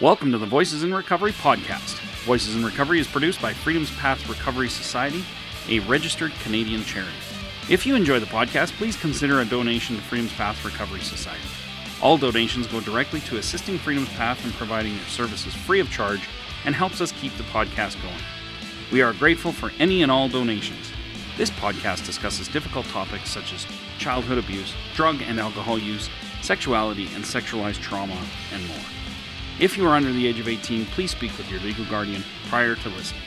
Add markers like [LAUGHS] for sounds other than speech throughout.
Welcome to the Voices in Recovery podcast. Voices in Recovery is produced by Freedom's Path Recovery Society, a registered Canadian charity. If you enjoy the podcast, please consider a donation to Freedom's Path Recovery Society. All donations go directly to assisting Freedom's Path in providing their services free of charge and helps us keep the podcast going. We are grateful for any and all donations. This podcast discusses difficult topics such as childhood abuse, drug and alcohol use, sexuality and sexualized trauma, and more. If you are under the age of 18, please speak with your legal guardian prior to listening.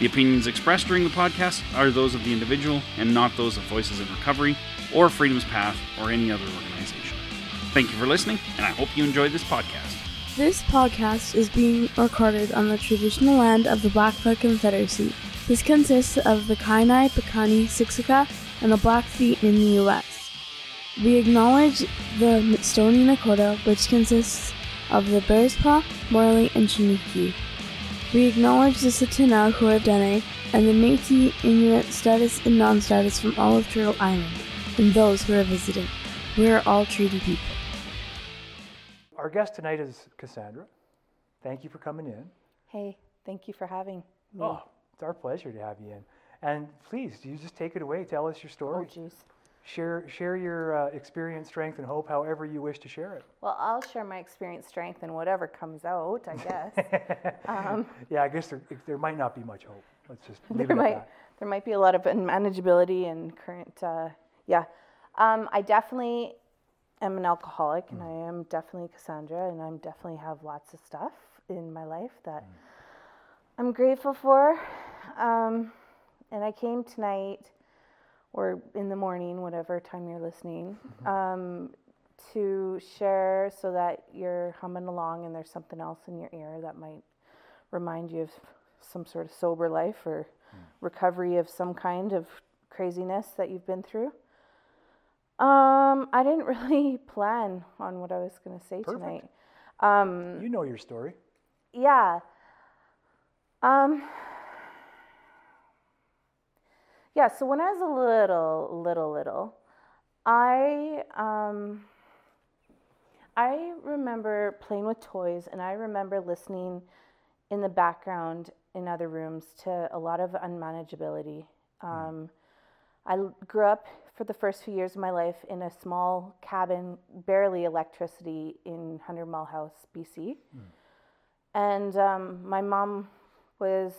The opinions expressed during the podcast are those of the individual and not those of Voices in Recovery or Freedom's Path or any other organization. Thank you for listening, and I hope you enjoyed this podcast. This podcast is being recorded on the traditional land of the Blackfoot Confederacy. This consists of the Kainai, Piikani, Siksika, and the Blackfeet in the U.S. We acknowledge the Stoney Nakoda, which consists of the Bearspaw, Morley, and Chiniki. We acknowledge the Tsuut'ina Huadene and the Métis, Inuit, status, and non-status from all of Turtle Island, and those who are visiting. We are all treaty people. Our guest tonight is Cassandra. Thank you for coming in. Hey, thank you for having me. Oh, it's our pleasure to have you in. And please, do you just take it away. Tell us your Oh, story. jeez. Share share your uh, experience, strength, and hope, however you wish to share it. Well, I'll share my experience, strength, and whatever comes out, I guess. [LAUGHS] Um, yeah, I guess there, there might not be much hope. Let's just [LAUGHS] leave there it at might that. there might be a lot of unmanageability and current. Uh, yeah, um, I definitely am an alcoholic, and I am definitely Cassandra, and I'm definitely have lots of stuff in my life that I'm grateful for. Um, and I came tonight, or in the morning, whatever time you're listening, um, to share so that you're humming along and there's something else in your ear that might remind you of some sort of sober life or recovery of some kind of craziness that you've been through. Um, I didn't [LAUGHS] really plan on what I was going to say Perfect. tonight. Um, You know your story. yeah. Um, yeah, so when I was a little, little, little, I, um, I remember playing with toys and I remember listening in the background in other rooms to a lot of unmanageability. Um, I grew up for the first few years of my life in a small cabin, barely electricity in Hundred Mile House, BC. And um, my mom was,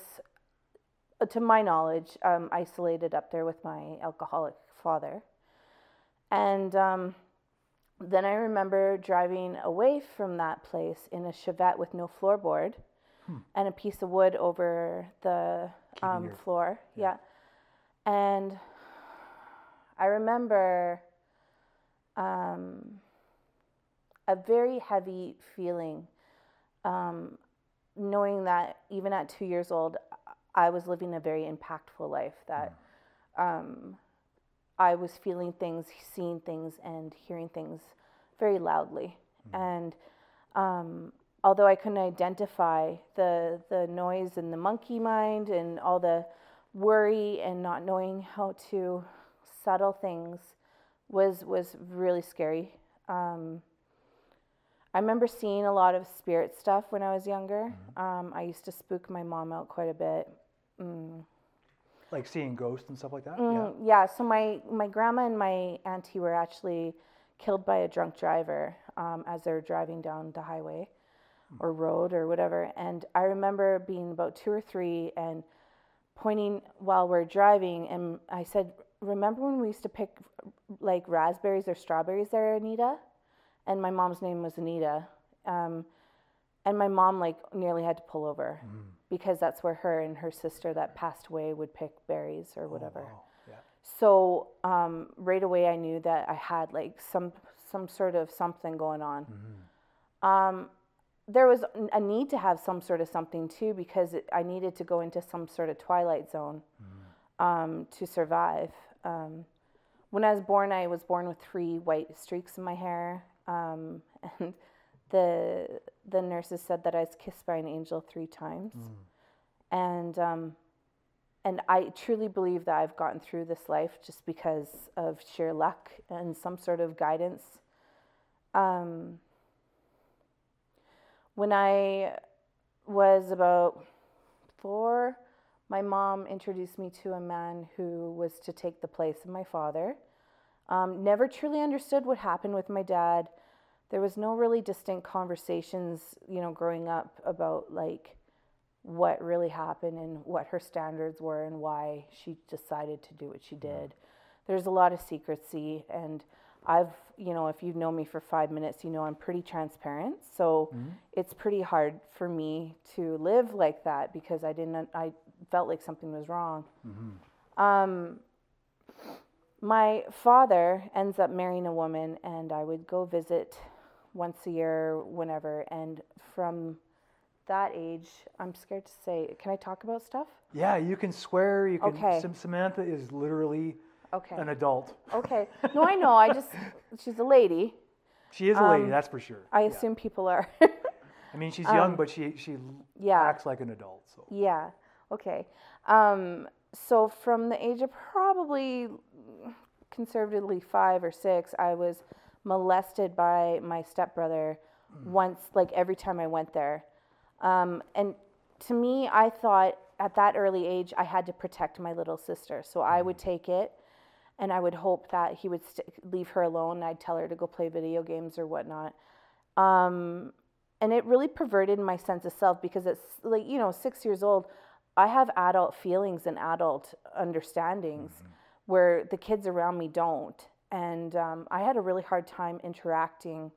to my knowledge, um, isolated up there with my alcoholic father. And um, then I remember driving away from that place in a Chevette with no floorboard and a piece of wood over the um, floor. Yeah. And I remember um, a very heavy feeling, um, knowing that even at two years old, I was living a very impactful life. That um, I was feeling things, seeing things, and hearing things very loudly. And um, although I couldn't identify the the noise and the monkey mind and all the worry and not knowing how to settle things was was really scary. Um, I remember seeing a lot of spirit stuff when I was younger. Um, I used to spook my mom out quite a bit. Mm. Like seeing ghosts and stuff like that. Mm, yeah. So my my grandma and my auntie were actually killed by a drunk driver um, as they were driving down the highway or road or whatever. And I remember being about two or three and pointing while we're driving, and I said, "Remember when we used to pick like raspberries or strawberries there, Anita?" And my mom's name was Anita. Um, and my mom like nearly had to pull over because that's where her and her sister that passed away would pick berries or whatever. Oh, yeah. So um, right away, I knew that I had like some some sort of something going on. Um, there was a need to have some sort of something too because it, I needed to go into some sort of twilight zone um, to survive. Um, when I was born, I was born with three white streaks in my hair, um, [LAUGHS] and the the nurses said that I was kissed by an angel three times, and um, and I truly believe that I've gotten through this life just because of sheer luck and some sort of guidance. Um, when I was about four, my mom introduced me to a man who was to take the place of my father. Um, never truly understood what happened with my dad. There was no really distinct conversations, you know, growing up about like what really happened and what her standards were and why she decided to do what she did. There's a lot of secrecy and I've, you know, if you've known me for five minutes, you know I'm pretty transparent. So it's pretty hard for me to live like that because I didn't, I felt like something was wrong. Um, my father ends up marrying a woman, and I would go visit once a year, whenever. And from that age, I'm scared to say, can I talk about stuff? Yeah, you can swear. You can. Okay. Sam- Samantha is literally Okay. an adult. Okay. No, I know. I just, [LAUGHS] she's a lady. She is a lady, Um, that's for sure. I Yeah. assume people are. I mean, she's young, but she she yeah. acts like an adult. So Yeah. Okay. Um, so from the age of probably conservatively five or six, I was molested by my stepbrother once, like every time I went there. Um, and to me, I thought at that early age, I had to protect my little sister. So I would take it and I would hope that he would st- leave her alone. I'd tell her to go play video games or whatnot. Um, and it really perverted my sense of self because it's like, you know, six years old, I have adult feelings and adult understandings where the kids around me don't. And um, I had a really hard time interacting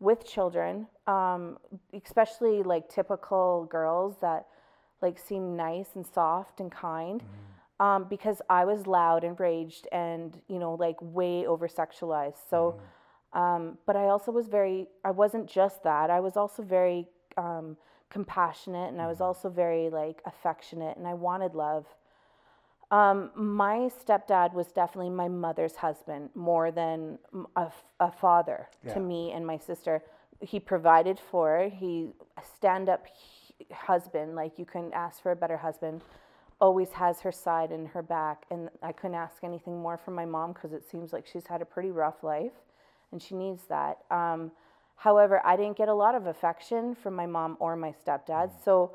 with children, um, especially like typical girls that like seem nice and soft and kind. Um, because I was loud and raged and you know like way over sexualized. So, um, but I also was very. I wasn't just that. I was also very um, compassionate and I was also very like affectionate and I wanted love. Um, my stepdad was definitely my mother's husband more than a, f- a father Yeah. to me and my sister. He provided for. He stand up husband. Like you couldn't ask for a better husband. Always has her side and her back. And I couldn't ask anything more from my mom because it seems like she's had a pretty rough life, and she needs that. Um, however, I didn't get a lot of affection from my mom or my stepdad. So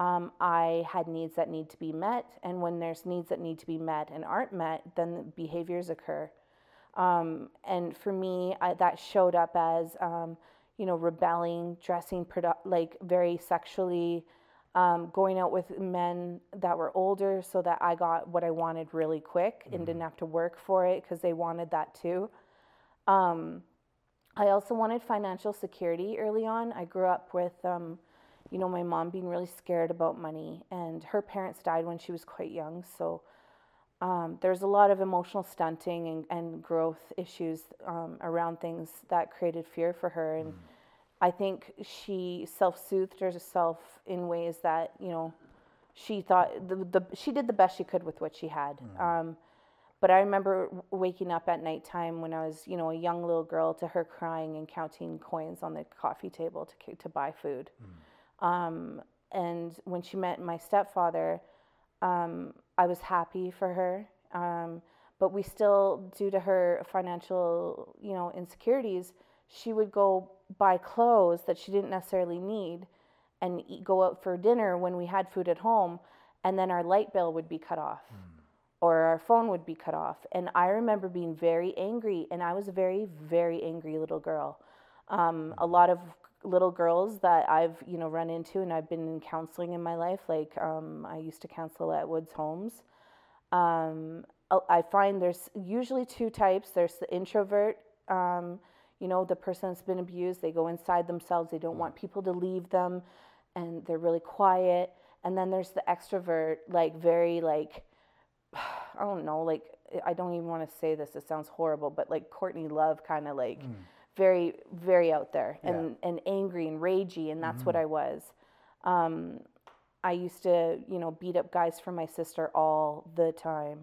um, I had needs that need to be met, and when there's needs that need to be met and aren't met, then the behaviors occur. Um, and for me, I, that showed up as, um, you know, rebelling, dressing produ- like very sexually, um, going out with men that were older so that I got what I wanted really quick and didn't have to work for it because they wanted that too. Um, I also wanted financial security early on. I grew up with, um, you know, my mom being really scared about money, and her parents died when she was quite young. So um, there's a lot of emotional stunting and, and growth issues um, around things that created fear for her. And I think she self soothed herself in ways that, you know, she thought the, the, she did the best she could with what she had. Um, but I remember waking up at nighttime when I was, you know, a young little girl to her crying and counting coins on the coffee table to, to buy food. Um, and when she met my stepfather, um, I was happy for her. Um, but we still, due to her financial, you know, insecurities, she would go buy clothes that she didn't necessarily need and eat, go out for dinner when we had food at home, and then our light bill would be cut off or our phone would be cut off. And I remember being very angry, and I was a very, very angry little girl. Um, a lot of little girls that I've you know run into, and I've been in counseling in my life. Like um, I used to counsel at Woods Homes. Um, I- find there's usually two types. There's the introvert. Um, you know, the person that's been abused, they go inside themselves. They don't want people to leave them, and they're really quiet. And then there's the extrovert, like very like [SIGHS] I don't know, like I don't even want to say this. It sounds horrible, but like Courtney Love, kind of like very, very out there and and angry and ragey, and that's what I was. Um, I used to, you know, beat up guys for my sister all the time,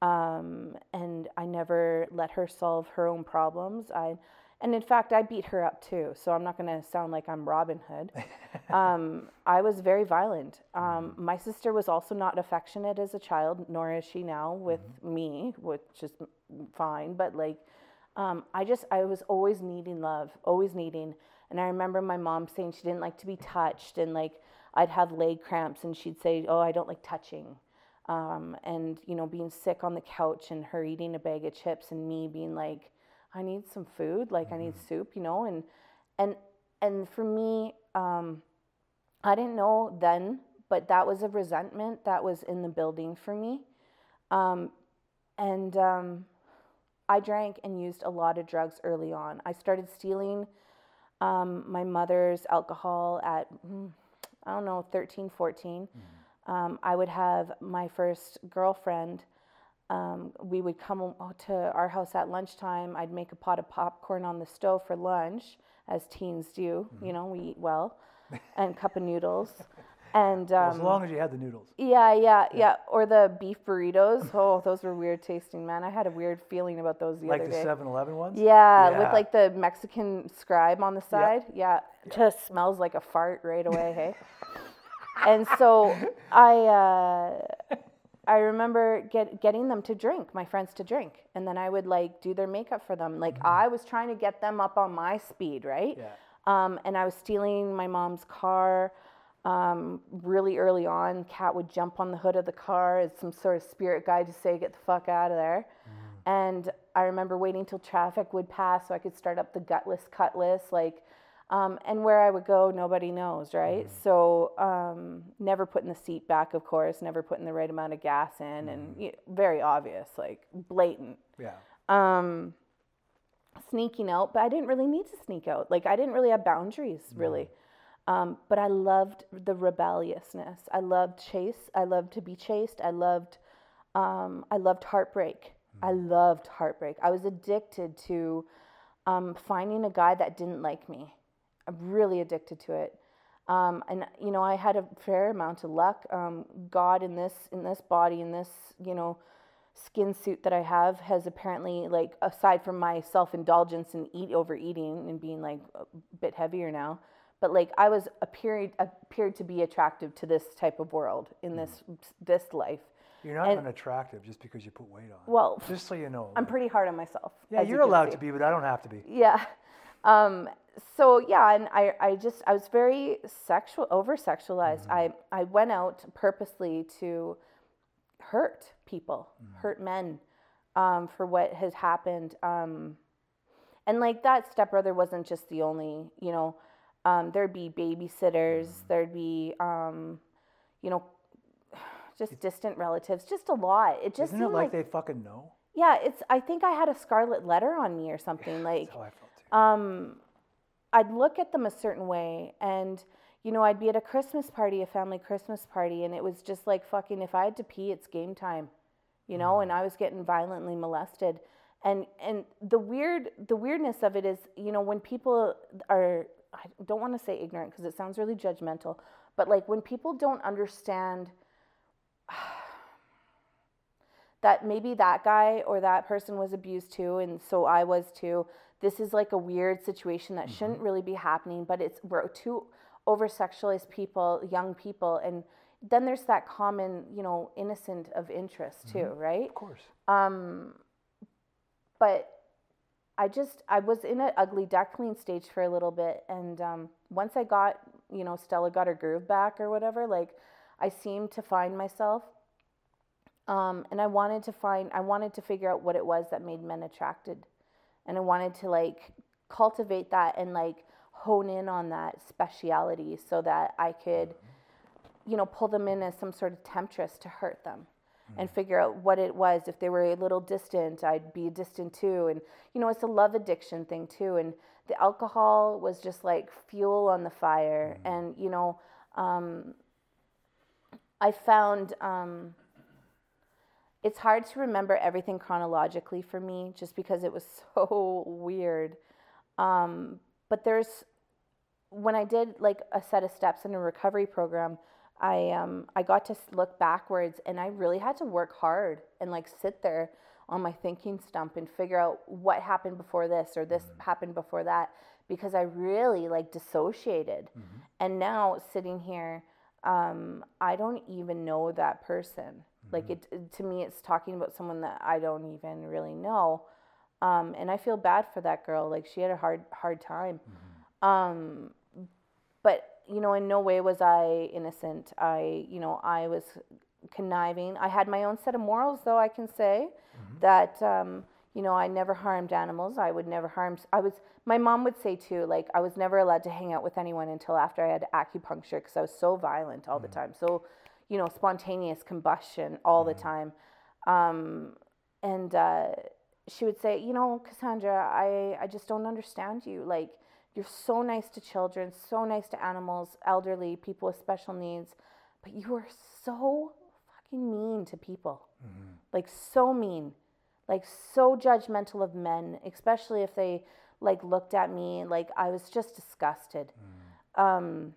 um, and I never let her solve her own problems. I, and in fact, I beat her up too. So I'm not going to sound like I'm Robin Hood. [LAUGHS] um, I was very violent. Um, my sister was also not affectionate as a child, nor is she now with me, which is fine. But like, um, I just, I was always needing love, always needing. And I remember my mom saying she didn't like to be touched, and like I'd have leg cramps, and she'd say, "Oh, I don't like touching." Um, and you know, being sick on the couch, and her eating a bag of chips, and me being like, "I need some food, like I need soup," you know, and and and for me, um, I didn't know then, but that was a resentment that was in the building for me. Um, and um, I drank and used a lot of drugs early on. I started stealing um, my mother's alcohol at, mm, I don't know, 13, 14. Um, I would have my first girlfriend. Um, we would come to our house at lunchtime. I'd make a pot of popcorn on the stove for lunch, as teens do. You know, we eat well, and cup of noodles. [LAUGHS] And Well, um, as long as you had the noodles. yeah, yeah, yeah, Or the beef burritos. Oh, those were weird tasting, man. I had a weird feeling about those the Like other the day. 7 Eleven ones? Yeah, Yeah. with like the Mexican scribe on the side. Yeah, just smells like a fart right away. Hey. [LAUGHS] and so I, uh, I remember get, getting them to drink, my friends to drink, and then I would like do their makeup for them. Like I was trying to get them up on my speed, right? Yeah. Um, and I was stealing my mom's car. Um, really early on, Cat would jump on the hood of the car as some sort of spirit guide to say, "Get the fuck out of there." And I remember waiting till traffic would pass so I could start up the gutless cutlass, like, um, and where I would go, nobody knows, right? So, um, never putting the seat back, of course, never putting the right amount of gas in, and y very obvious, like blatant Yeah. um, sneaking out, but I didn't really need to sneak out. Like I didn't really have boundaries really. Um, but I loved the rebelliousness. I loved chase. I loved to be chased. I loved, um, I loved heartbreak. I loved heartbreak. I was addicted to um, finding a guy that didn't like me. I'm really addicted to it. Um, and you know, I had a fair amount of luck. Um, God in this in this body in this you know skin suit that I have has apparently like aside from my self indulgence and eat overeating and being like a bit heavier now, but like I was appeared appeared to be attractive to this type of world in this this life. You're not And- unattractive just because you put weight on. Well, just so you know. I'm like- pretty hard on myself. yeah, you you're can allowed see. to be, but I don't have to be. Yeah. Um, so yeah, and I, I just I was very sexual over sexualized. I, I went out purposely to hurt people, hurt men, um, for what has happened. Um, and like that stepbrother wasn't just the only, you know, um, there'd be babysitters, there'd be, um, you know, [SIGHS] just distant relatives, just a lot. It just Isn't it like, like, they fucking know? yeah, it's. I think I had a scarlet letter on me or something. like, That's how I felt too. um, I'd look at them a certain way, and you know, I'd be at a Christmas party, a family Christmas party, and it was just like fucking. If I had to pee, it's game time, you know. And I was getting violently molested, and and the weird, the weirdness of it is, you know, when people are, I don't want to say ignorant because it sounds really judgmental, but like when people don't understand [SIGHS] that maybe that guy or that person was abused too and so I was too. This is like a weird situation that shouldn't really be happening, but it's we're two over sexualized people, young people and then there's that common, you know, innocent of interest too, right? Of course. Um, but I just I was in an ugly duckling stage for a little bit, and um, once I got you know Stella got her groove back or whatever, like I seemed to find myself, um, and I wanted to find I wanted to figure out what it was that made men attracted, and I wanted to like cultivate that and like hone in on that speciality so that I could you know, pull them in as some sort of temptress to hurt them and figure out what it was. If they were a little distant, I'd be distant too. And, you know, it's a love addiction thing too. And the alcohol was just like fuel on the fire. And, you know, um, I found um, it's hard to remember everything chronologically for me just because it was [LAUGHS] so weird. Um, but there's when I did like a set of steps in a recovery program, I um I got to look backwards and I really had to work hard and like sit there on my thinking stump and figure out what happened before this or this happened before that because I really like dissociated. And now sitting here um I don't even know that person. Like it it- to me it's talking about someone that I don't even really know. Um and I feel bad for that girl like she had a hard hard time. Um, but you know, in no way was I innocent. I, you know, I was conniving. I had my own set of morals, though I can say that um, you know I never harmed animals. I would never harm. I was. My mom would say too, like I was never allowed to hang out with anyone until after I had acupuncture because I was so violent all the time. So, you know, spontaneous combustion all the time. Um, and uh, she would say, you know, Cassandra, I, I just don't understand you. Like, you're so nice to children, so nice to animals, elderly, people with special needs, but you are so fucking mean to people. Like, so mean. Like, so judgmental of men, especially if they, like, looked at me. Like, I was just disgusted. Um,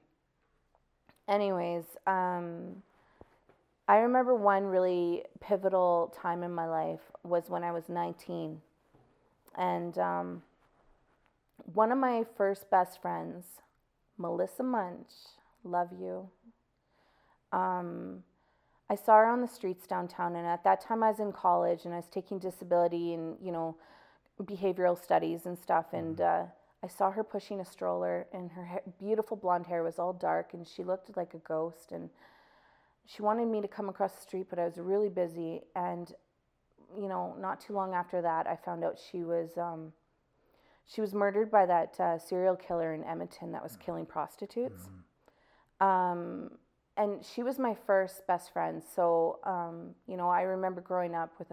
anyways, um, I remember one really pivotal time in my life was when I was 19. And um, one of my first best friends, Melissa Munch, love you. Um, I saw her on the streets downtown, and at that time I was in college and I was taking disability and, you know, behavioral studies and stuff. And uh, I saw her pushing a stroller, and her ha- beautiful blonde hair was all dark, and she looked like a ghost. And she wanted me to come across the street, but I was really busy. And you know, not too long after that, I found out she was um, she was murdered by that uh, serial killer in Edmonton that was killing prostitutes. Um, and she was my first best friend. So um, you know, I remember growing up with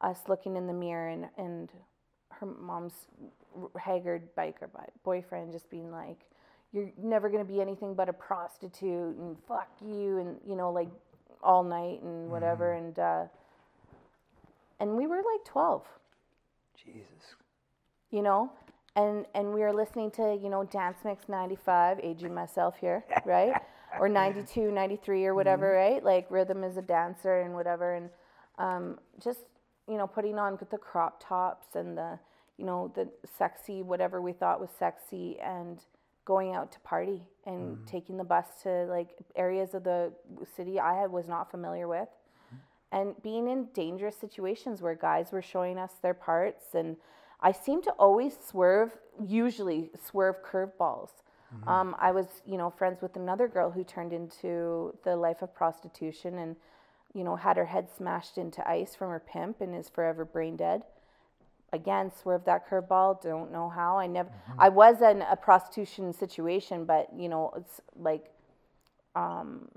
us looking in the mirror and and her mom's haggard biker boyfriend just being like, "You're never gonna be anything but a prostitute," and "fuck you," and you know, like all night and whatever. And uh, and we were like twelve, Jesus. you know, and and we were listening to you know Dance Mix '95, aging myself here, right? or [LAUGHS] 92, 93 or whatever, mm-hmm. right? Like rhythm is a dancer and whatever, and um, just you know putting on the crop tops and the you know the sexy whatever we thought was sexy and going out to party and mm-hmm. taking the bus to like areas of the city I was not familiar with. Mm-hmm. And being in dangerous situations where guys were showing us their parts and i seem to always swerve usually swerve curveballs. Um, i was you know friends with another girl who turned into the life of prostitution and you know had her head smashed into ice from her pimp and is forever brain dead. Again swerve that curveball don't know how. I never i was in a prostitution situation but you know it's like um,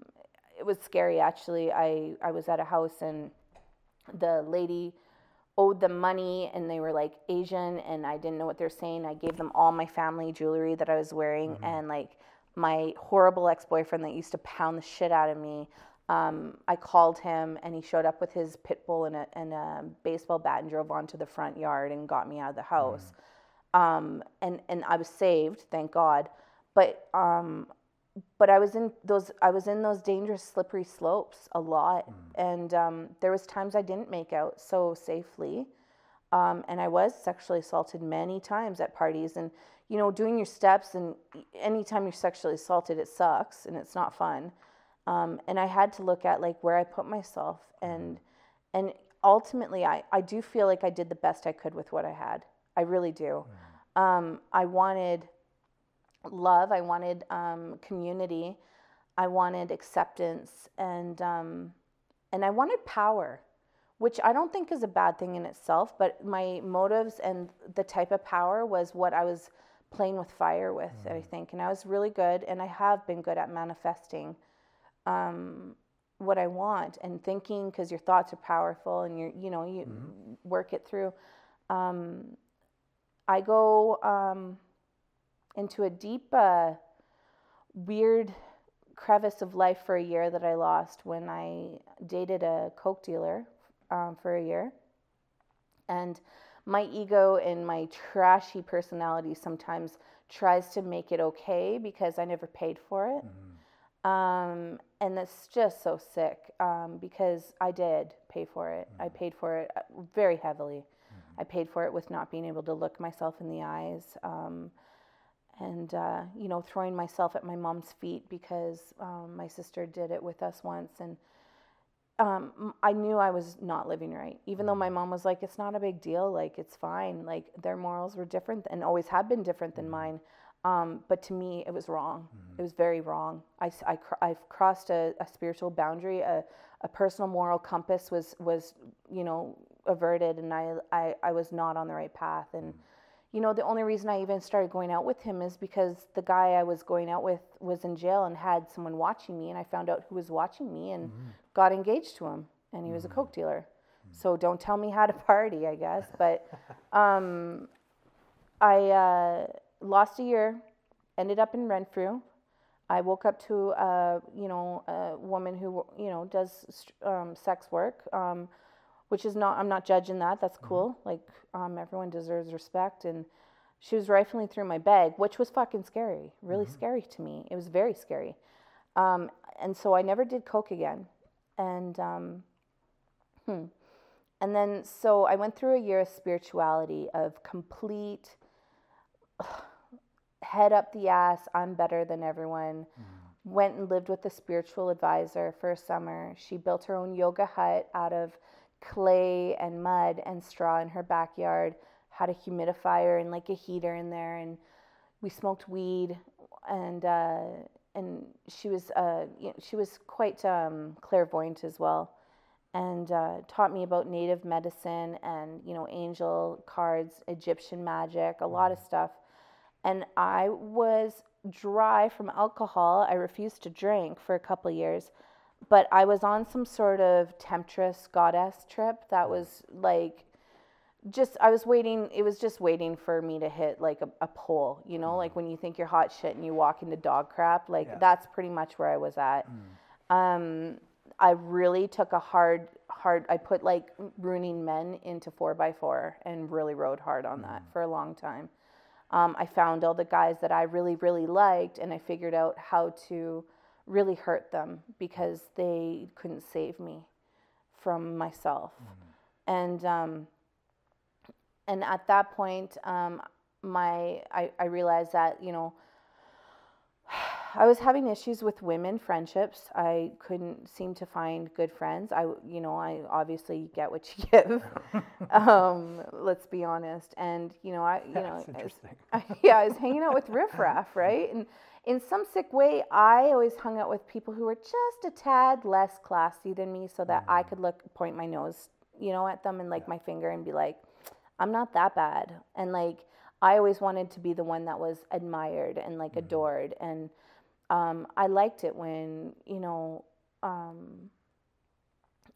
it was scary actually. I, I was at a house and the lady owed them money and they were like Asian and I didn't know what they're saying. I gave them all my family jewelry that I was wearing and like my horrible ex-boyfriend that used to pound the shit out of me. Um, I called him and he showed up with his pit bull and a, and a baseball bat and drove onto the front yard and got me out of the house. Um, and, and I was saved, thank God. But um, but I was in those I was in those dangerous slippery slopes a lot, and um, there was times I didn't make out so safely, um, and I was sexually assaulted many times at parties, and you know doing your steps and anytime you're sexually assaulted it sucks and it's not fun, um, and I had to look at like where I put myself and and ultimately I I do feel like I did the best I could with what I had. I really do, um, I wanted love. I wanted um, community. I wanted acceptance, and um, and I wanted power, which I don't think is a bad thing in itself. But my motives and the type of power was what I was playing with fire with. I think, and I was really good, and I have been good at manifesting um, what I want and thinking because your thoughts are powerful, and you you know you work it through. Um, I go. Um, into a deep, uh, weird crevice of life for a year that I lost when I dated a coke dealer um, for a year. And my ego and my trashy personality sometimes tries to make it okay because I never paid for it. Um, and that's just so sick um, because I did pay for it. I paid for it uh, very heavily. I paid for it with not being able to look myself in the eyes. Um, and uh, you know throwing myself at my mom's feet because um, my sister did it with us once and um, i knew i was not living right even though my mom was like it's not a big deal like it's fine like their morals were different and always have been different than mine Um, but to me, it was wrong. It was very wrong. I, I cr- I've crossed a, a spiritual boundary. A, a personal moral compass was, was, you know, averted, and I, I, I was not on the right path. And, you know, the only reason I even started going out with him is because the guy I was going out with was in jail and had someone watching me, and I found out who was watching me and got engaged to him, and he was a coke dealer. So don't tell me how to party, I guess. But [LAUGHS] um, I uh, lost a year, ended up in Renfrew. I woke up to a you know a woman who you know does um, sex work, um, which is not I'm not judging that. That's cool. Like um, everyone deserves respect, and she was rifling through my bag, which was fucking scary, really scary to me. It was very scary, um, and so I never did coke again, and um, hmm. and then so I went through a year of spirituality of complete [SIGHS] head up the ass, I'm better than everyone. Went and lived with a spiritual advisor for a summer. She built her own yoga hut out of clay and mud and straw in her backyard, had a humidifier and like a heater in there, and we smoked weed. And uh, and she was uh, you know, she was quite um, clairvoyant as well, and uh, taught me about native medicine and you know angel cards, Egyptian magic, a lot of stuff and I was dry from alcohol. I refused to drink for a couple of years, but I was on some sort of temptress goddess trip that was like just I was waiting it was just waiting for me to hit like a, a pole, you know, like when you think you're hot shit and you walk into dog crap, like Yeah. that's pretty much where I was at. Um I really took a hard hard I put like ruining men into four by four and really rode hard on that for a long time. Um, I found all the guys that I really, really liked, and I figured out how to really hurt them because they couldn't save me from myself. And um, and at that point, um, my I, I realized that you know [SIGHS] I was having issues with women friendships. I couldn't seem to find good friends. I, you know, I obviously get what you [LAUGHS] give. [LAUGHS] um, let's be honest. And you know, I, you [LAUGHS] know, I was- I, yeah, I was hanging out with riffraff, right? And in some sick way, I always hung out with people who were just a tad less classy than me, so that I could look, point my nose, you know, at them and like my finger and be like, I'm not that bad. And like, I always wanted to be the one that was admired and like adored. And um, I liked it when, you know, um,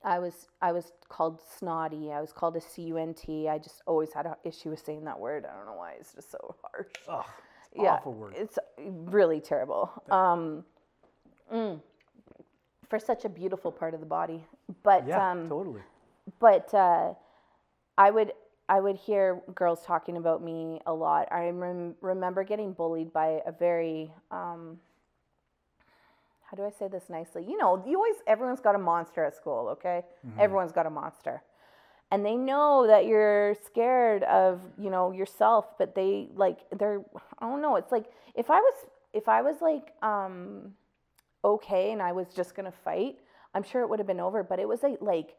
I was I was called snotty. I was called a cunt. I just always had an issue with saying that word. I don't know why. It's just so [LAUGHS] harsh. Ugh, yeah, awful word. it's really terrible. Um, mm, for such a beautiful part of the body, but yeah, um, totally. but uh, I would I would hear girls talking about me a lot. I rem- remember getting bullied by a very um, how do I say this nicely? You know, you always everyone's got a monster at school, okay? Everyone's got a monster. And they know that you're scared of, you know, yourself, but they like they're I don't know, it's like if I was if I was like um okay and I was just going to fight, I'm sure it would have been over, but it was a like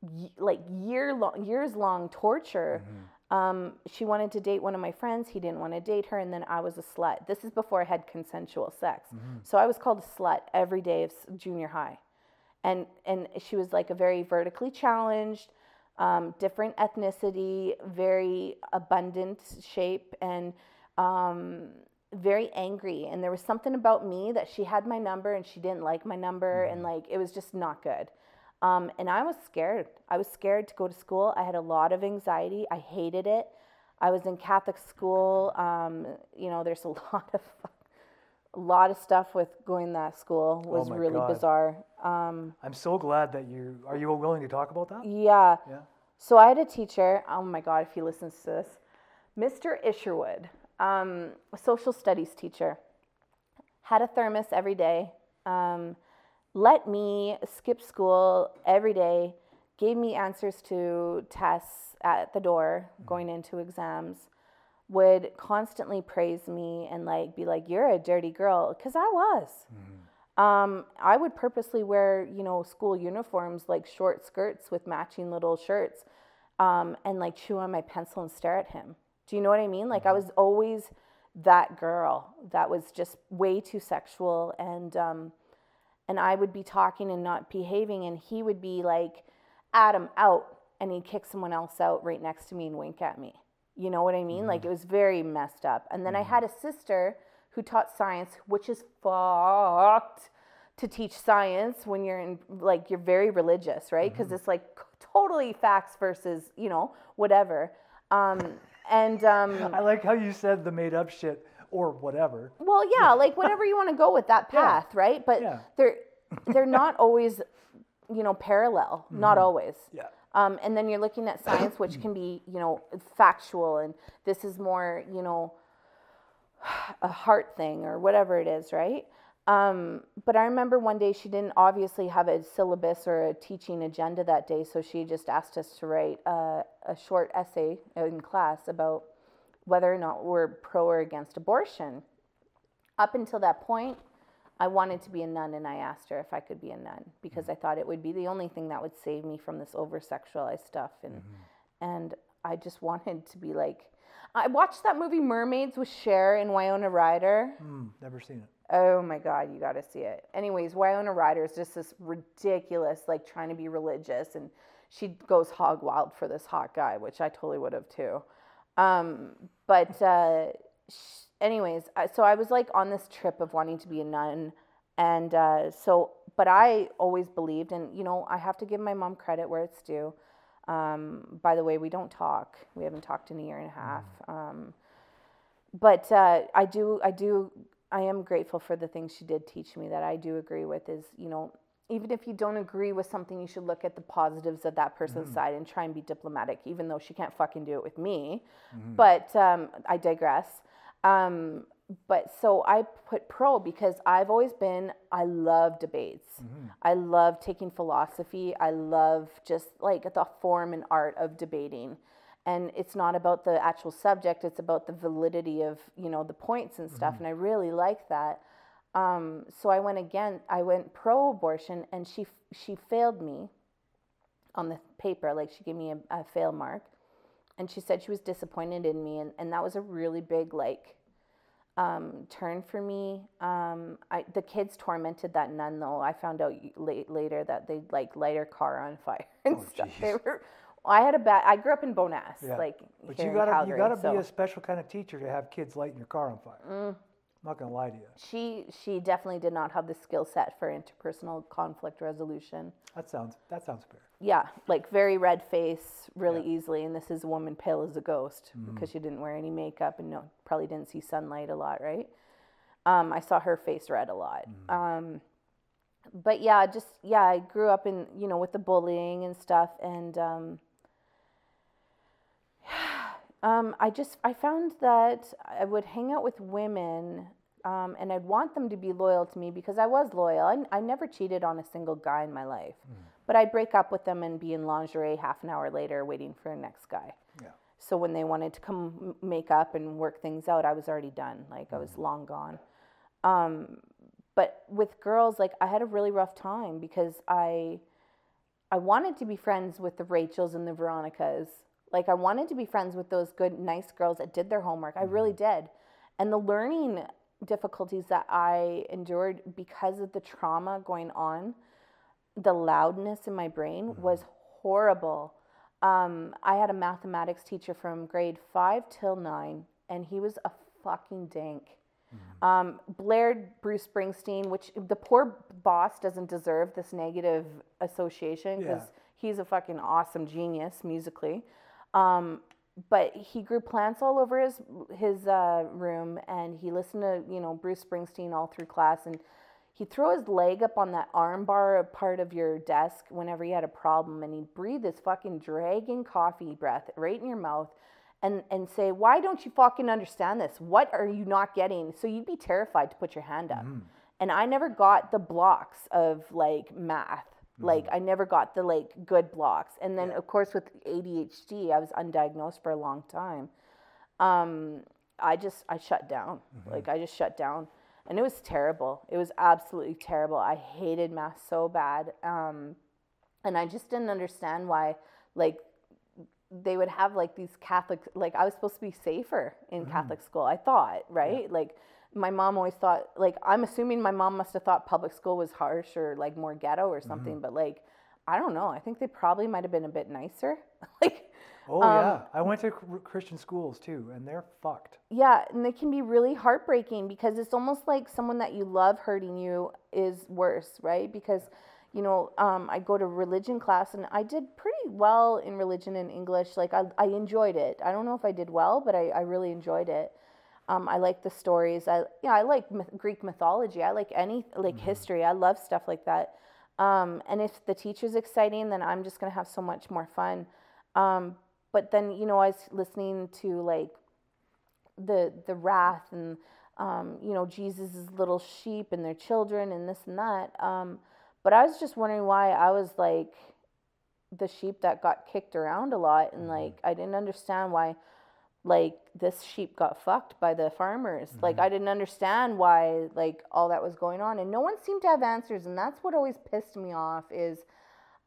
y- like year long years long torture. Um, she wanted to date one of my friends. He didn't want to date her, and then I was a slut. This is before I had consensual sex. So I was called a slut every day of junior high, and and she was like a very vertically challenged, um, different ethnicity, very abundant shape, and um, very angry. And there was something about me that she had my number and she didn't like my number, and like it was just not good. Um, and I was scared. I was scared to go to school. I had a lot of anxiety. I hated it. I was in Catholic school. Um, you know, there's a [LAUGHS] lot of a lot of stuff with going to that school was Oh really God. bizarre. Um, I'm so glad that you are you willing to talk about that? yeah. Yeah. So I had a teacher. Oh my God, if he listens to this, Mr. Isherwood, um, a social studies teacher, had a thermos every day. Um, let me skip school every day. Gave me answers to tests at the door going into exams. Would constantly praise me and like be like, "You're a dirty girl," because I was. Um, I would purposely wear, you know, school uniforms like short skirts with matching little shirts, um, and like chew on my pencil and stare at him. Do you know what I mean? Like I was always that girl that was just way too sexual and um and I would be talking and not behaving and he would be like Adam out and he'd kick someone else out right next to me and wink at me. You know what I mean? Like it was very messed up. And then I had a sister who taught science, which is fucked to teach science when you're in like you're very religious, right? Because it's like totally facts versus, you know, whatever. Um and um [LAUGHS] I like how you said the made up shit or whatever. well, yeah, like whatever you want to go with that [LAUGHS] path, right? But Yeah. they're they're [LAUGHS] not always, you know, parallel. Not always. Yeah. Um, and then you're looking at science, which can be, you know, factual, and this is more, you know, [SIGHS] a heart thing or whatever it is, right? Um, but I remember one day she didn't obviously have a syllabus or a teaching agenda that day, so she just asked us to write a, a short essay in class about whether or not we're pro or against abortion. Up until that point, I wanted to be a nun, and I asked her if I could be a nun because I thought it would be the only thing that would save me from this over sexualized stuff, and and I just wanted to be like. I watched that movie Mermaids with Cher and Winona Ryder. Hmm, never seen it. Oh my God, you got to see it. Anyways, Winona Ryder is just this ridiculous, like trying to be religious, and she goes hog wild for this hot guy, which I totally would have too. Um, but uh, anyways, so I was like on this trip of wanting to be a nun, and uh, so, but I always believed, and you know, I have to give my mom credit where it's due. Um, by the way, we don't talk. We haven't talked in a year and a half. Um, but uh, I do, I do, I am grateful for the things she did teach me that I do agree with. Is you know, even if you don't agree with something, you should look at the positives of that person's side and try and be diplomatic, even though she can't fucking do it with me. But um, I digress. Um, but so I put pro because I've always been, I love debates. I love taking philosophy. I love just like the form and art of debating. And it's not about the actual subject, it's about the validity of, you know, the points and stuff. And I really like that. Um, so I went again, I went pro abortion and she, she failed me on the paper. Like she gave me a, a fail mark. And she said she was disappointed in me. And, and that was a really big, like, um, turn for me. Um, I, the kids tormented that nun though. I found out late, later that they'd like light her car on [LAUGHS] fire and stuff. They were. I had a bad. I grew up in Bowness, Yeah. like But you gotta Calgary. you gotta so Mm. be a special kind of teacher to have kids lighting your car on fire. I'm not gonna lie to you. she she definitely did not have the skill set for interpersonal conflict resolution. That sounds that sounds fair. Yeah, like very red face, really easily. And this is a woman pale as a ghost because she didn't wear any makeup and no, probably didn't see sunlight a lot, right? Um, I saw her face red a lot. Um, but yeah, just yeah, I grew up in you know with the bullying and stuff, and um, um, I just I found that I would hang out with women, um, and I'd want them to be loyal to me because I was loyal. I, I never cheated on a single guy in my life, but I'd break up with them and be in lingerie half an hour later waiting for the next guy. Yeah. So when they wanted to come make up and work things out, I was already done. Like I was long gone. Um, but with girls, like I had a really rough time because I, I wanted to be friends with the Rachels and the Veronicas. Like I wanted to be friends with those good, nice girls that did their homework. I really did. And the learning difficulties that I endured because of the trauma going on, the loudness in my brain was horrible. Um, I had a mathematics teacher from grade five till nine, and he was a fucking dank. Um, blared Bruce Springsteen, which the poor boss doesn't deserve this negative association because Yeah. he's a fucking awesome genius musically. Um, but he grew plants all over his his uh, room, and he listened to you know Bruce Springsteen all through class, and he'd throw his leg up on that arm bar part of your desk whenever he had a problem, and he'd breathe this fucking dragging coffee breath right in your mouth. And, and say, why don't you fucking understand this? What are you not getting? So you'd be terrified to put your hand up. And I never got the blocks of like math. Like I never got the like good blocks. And then of course with ADHD, I was undiagnosed for a long time. Um, I just I shut down. Like I just shut down, and it was terrible. It was absolutely terrible. I hated math so bad, um, and I just didn't understand why. Like they would have like these Catholic, like I was supposed to be safer in Catholic school. I thought, right? Like my mom always thought, like I'm assuming my mom must have thought public school was harsh or like more ghetto or something. But like, I don't know. I think they probably might have been a bit nicer. [LAUGHS] like, Oh yeah, I went to Christian schools too, and they're fucked. yeah, and they can be really heartbreaking because it's almost like someone that you love hurting you is worse, right? Because, you know, um, I go to religion class and I did pretty well in religion and English. Like, I, I enjoyed it. I don't know if I did well, but I, I really enjoyed it. Um, I like the stories. I yeah, I like myth- Greek mythology. I like any like history. I love stuff like that. Um, and if the teacher's exciting, then I'm just gonna have so much more fun. Um, but then you know, I was listening to like the the wrath and um, you know Jesus's little sheep and their children and this and that. Um, but I was just wondering why I was like the sheep that got kicked around a lot, and like I didn't understand why like this sheep got fucked by the farmers. Like I didn't understand why like all that was going on, and no one seemed to have answers, and that's what always pissed me off. Is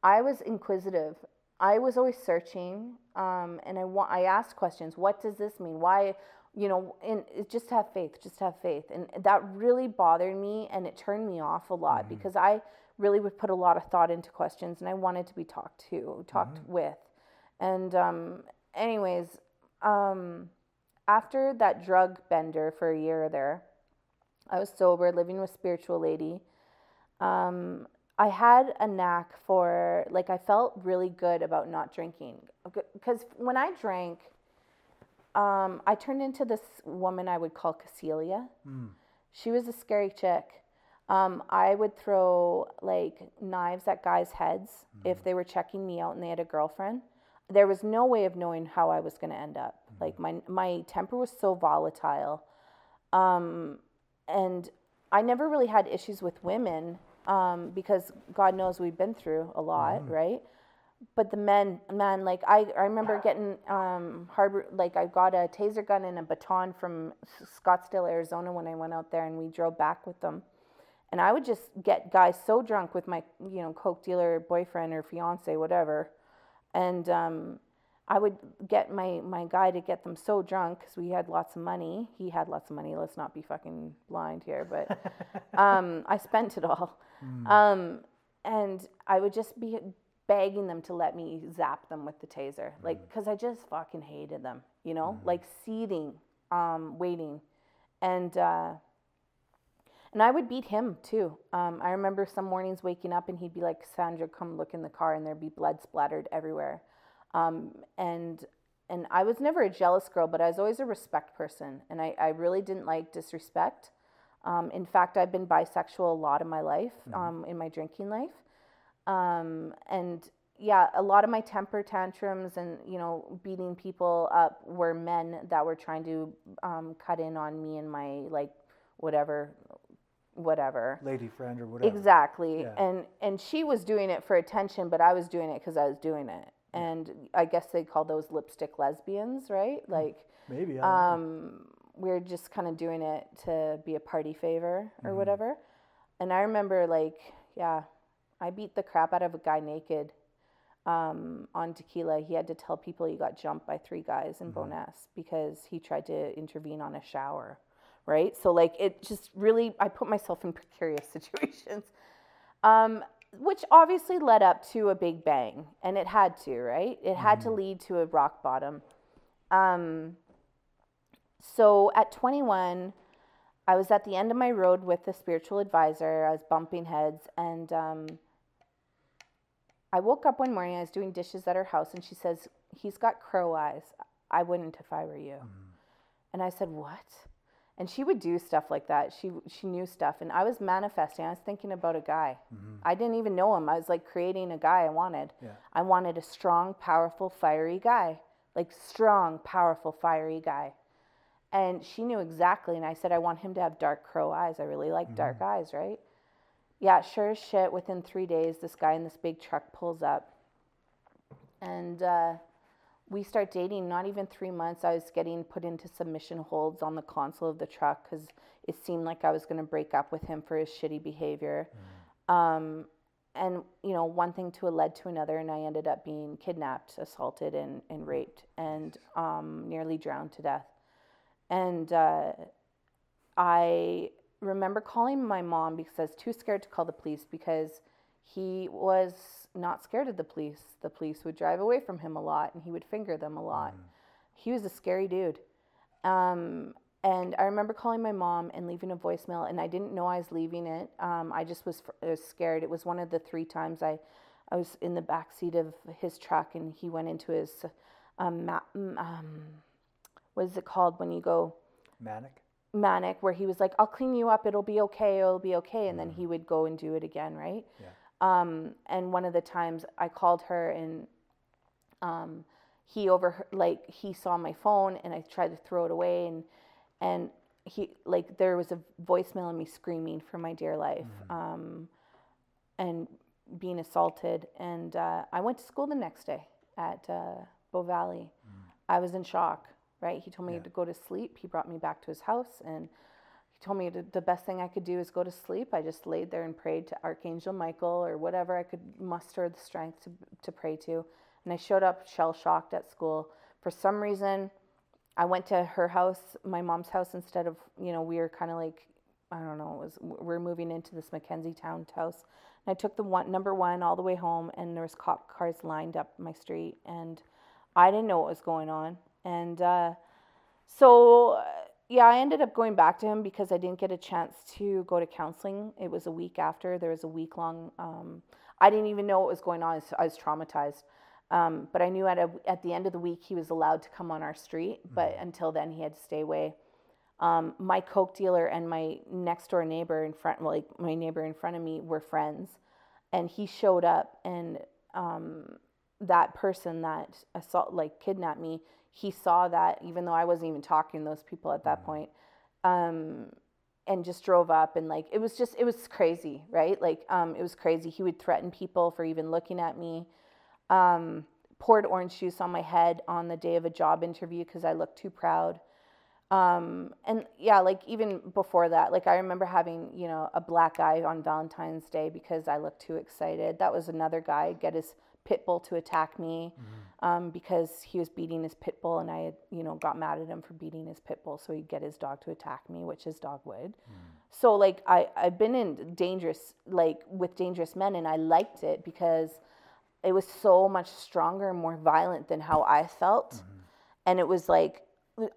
I was inquisitive. I was always searching, um, and I want. I asked questions. What does this mean? Why? You know, and just have faith. Just have faith, and that really bothered me, and it turned me off a lot because I really would put a lot of thought into questions, and I wanted to be talked to, talked with, and um, anyways, um, after that drug bender for a year or there, I was sober, living with spiritual lady. Um, I had a knack for like I felt really good about not drinking because when I drank, um, I turned into this woman I would call Cecilia. She was a scary chick. Um, I would throw like knives at guys' heads if they were checking me out and they had a girlfriend. There was no way of knowing how I was going to end up. Like my my temper was so volatile, um, and I never really had issues with women um, because God knows we've been through a lot, right? But the men, man, like I, I remember getting um, harbor, like I got a taser gun and a baton from Scottsdale, Arizona when I went out there and we drove back with them. And I would just get guys so drunk with my, you know, coke dealer boyfriend or fiance, whatever, and um, I would get my my guy to get them so drunk because we had lots of money. He had lots of money. Let's not be fucking blind here, but [LAUGHS] um, I spent it all. Um, and I would just be begging them to let me zap them with the taser, like because I just fucking hated them, you know, like seething, um, waiting, and. Uh, and I would beat him too. Um, I remember some mornings waking up and he'd be like, Sandra, come look in the car, and there'd be blood splattered everywhere. Um, and and I was never a jealous girl, but I was always a respect person, and I, I really didn't like disrespect. Um, in fact, I've been bisexual a lot of my life, um, in my drinking life, um, and yeah, a lot of my temper tantrums and you know beating people up were men that were trying to um, cut in on me and my like whatever, whatever. Lady friend or whatever. Exactly. Yeah. And and she was doing it for attention, but I was doing it because I was doing it. And I guess they call those lipstick lesbians, right? Like Maybe. Um, we're just kind of doing it to be a party favor Mm-hmm. or whatever. And I remember, like, yeah, I beat the crap out of a guy naked um, on tequila. He had to tell people he got jumped by three guys in Mm-hmm. Bowness because he tried to intervene on a shower, right? So, like, it just really, I put myself in precarious [LAUGHS] situations. Um, which obviously led up to a big bang, and it had to, right? It had to lead to a rock bottom. Um, so at 21, I was at the end of my road with a spiritual advisor. I was bumping heads, and um, I woke up one morning. I was doing dishes at her house, and she says, "He's got crow eyes. I wouldn't if I were you." And I said, "What?" And she would do stuff like that. She she knew stuff, and I was manifesting. I was thinking about a guy. I didn't even know him. I was like creating a guy I wanted. Yeah. I wanted a strong, powerful, fiery guy, like strong, powerful, fiery guy. And she knew exactly. And I said, I want him to have dark crow eyes. I really like dark eyes, right? Yeah, sure as shit. Within three days, this guy in this big truck pulls up. And uh, we start dating. Not even three months, I was getting put into submission holds on the console of the truck because it seemed like I was going to break up with him for his shitty behavior. Um, and you know one thing to a led to another and i ended up being kidnapped assaulted and, and raped and um, nearly drowned to death and uh, i remember calling my mom because i was too scared to call the police because he was not scared of the police the police would drive away from him a lot and he would finger them a lot he was a scary dude um, and I remember calling my mom and leaving a voicemail, and I didn't know I was leaving it. Um, I just was, I was scared. It was one of the three times I, I was in the back seat of his truck, and he went into his, um, ma- um, what is it called when you go Manic. manic, where he was like, "I'll clean you up. It'll be okay. It'll be okay," and then he would go and do it again, right? Yeah. Um, and one of the times I called her and um, he over like he saw my phone and I tried to throw it away and and he like there was a voicemail of me screaming for my dear life um, and being assaulted and uh, I went to school the next day at uh, Bow Valley. I was in shock. Right? He told me Yeah. to go to sleep. He brought me back to his house and told me the best thing I could do is go to sleep. I just laid there and prayed to Archangel Michael or whatever I could muster the strength to, to pray to. And I showed up shell shocked at school. For some reason, I went to her house, my mom's house, instead of, you know, we were kind of like, I don't know, was, we're moving into this McKenzie Towne house. And I took the one, number one all the way home, and there was cop cars lined up my street. And I didn't know what was going on. And uh, so, yeah, I ended up going back to him because I didn't get a chance to go to counseling. It was a week after. There was a week long. Um, I didn't even know what was going on. I was, I was traumatized. Um, but I knew at, a, at the end of the week he was allowed to come on our street. But until then, he had to stay away. Um, my coke dealer and my next door neighbor in front, like my neighbor in front of me, were friends, and he showed up, and um, that person that assault, like kidnapped me, he saw that even though I wasn't even talking to those people at that point, um, and just drove up and like it was just it was crazy, right? Like um, it was crazy. He would threaten people for even looking at me. Um, poured orange juice on my head on the day of a job interview because I looked too proud um and yeah like even before that like i remember having you know a black eye on valentine's day because i looked too excited that was another guy get his pit bull to attack me mm-hmm. um, because he was beating his pit bull and i had you know got mad at him for beating his pit bull so he'd get his dog to attack me which his dog would. Mm. So like i i've been in dangerous like with dangerous men and i liked it because it was so much stronger and more violent than how i felt. Mm-hmm. And it was like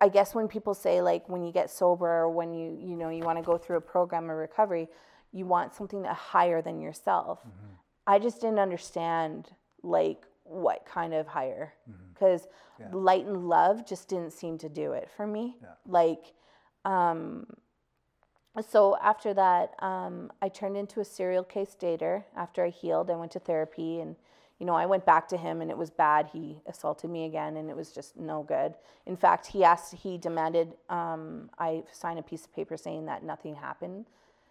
i guess when people say like when you get sober or when you you know you want to go through a program of recovery you want something higher than yourself. Mm-hmm. I just didn't understand like what kind of higher because light and love just didn't seem to do it for me. Like um so after that um, i turned into a serial case dater after i healed i went to therapy. And you know i went back to him and it was bad. He assaulted me again and it was just no good. In fact he asked he demanded um, i sign a piece of paper saying that nothing happened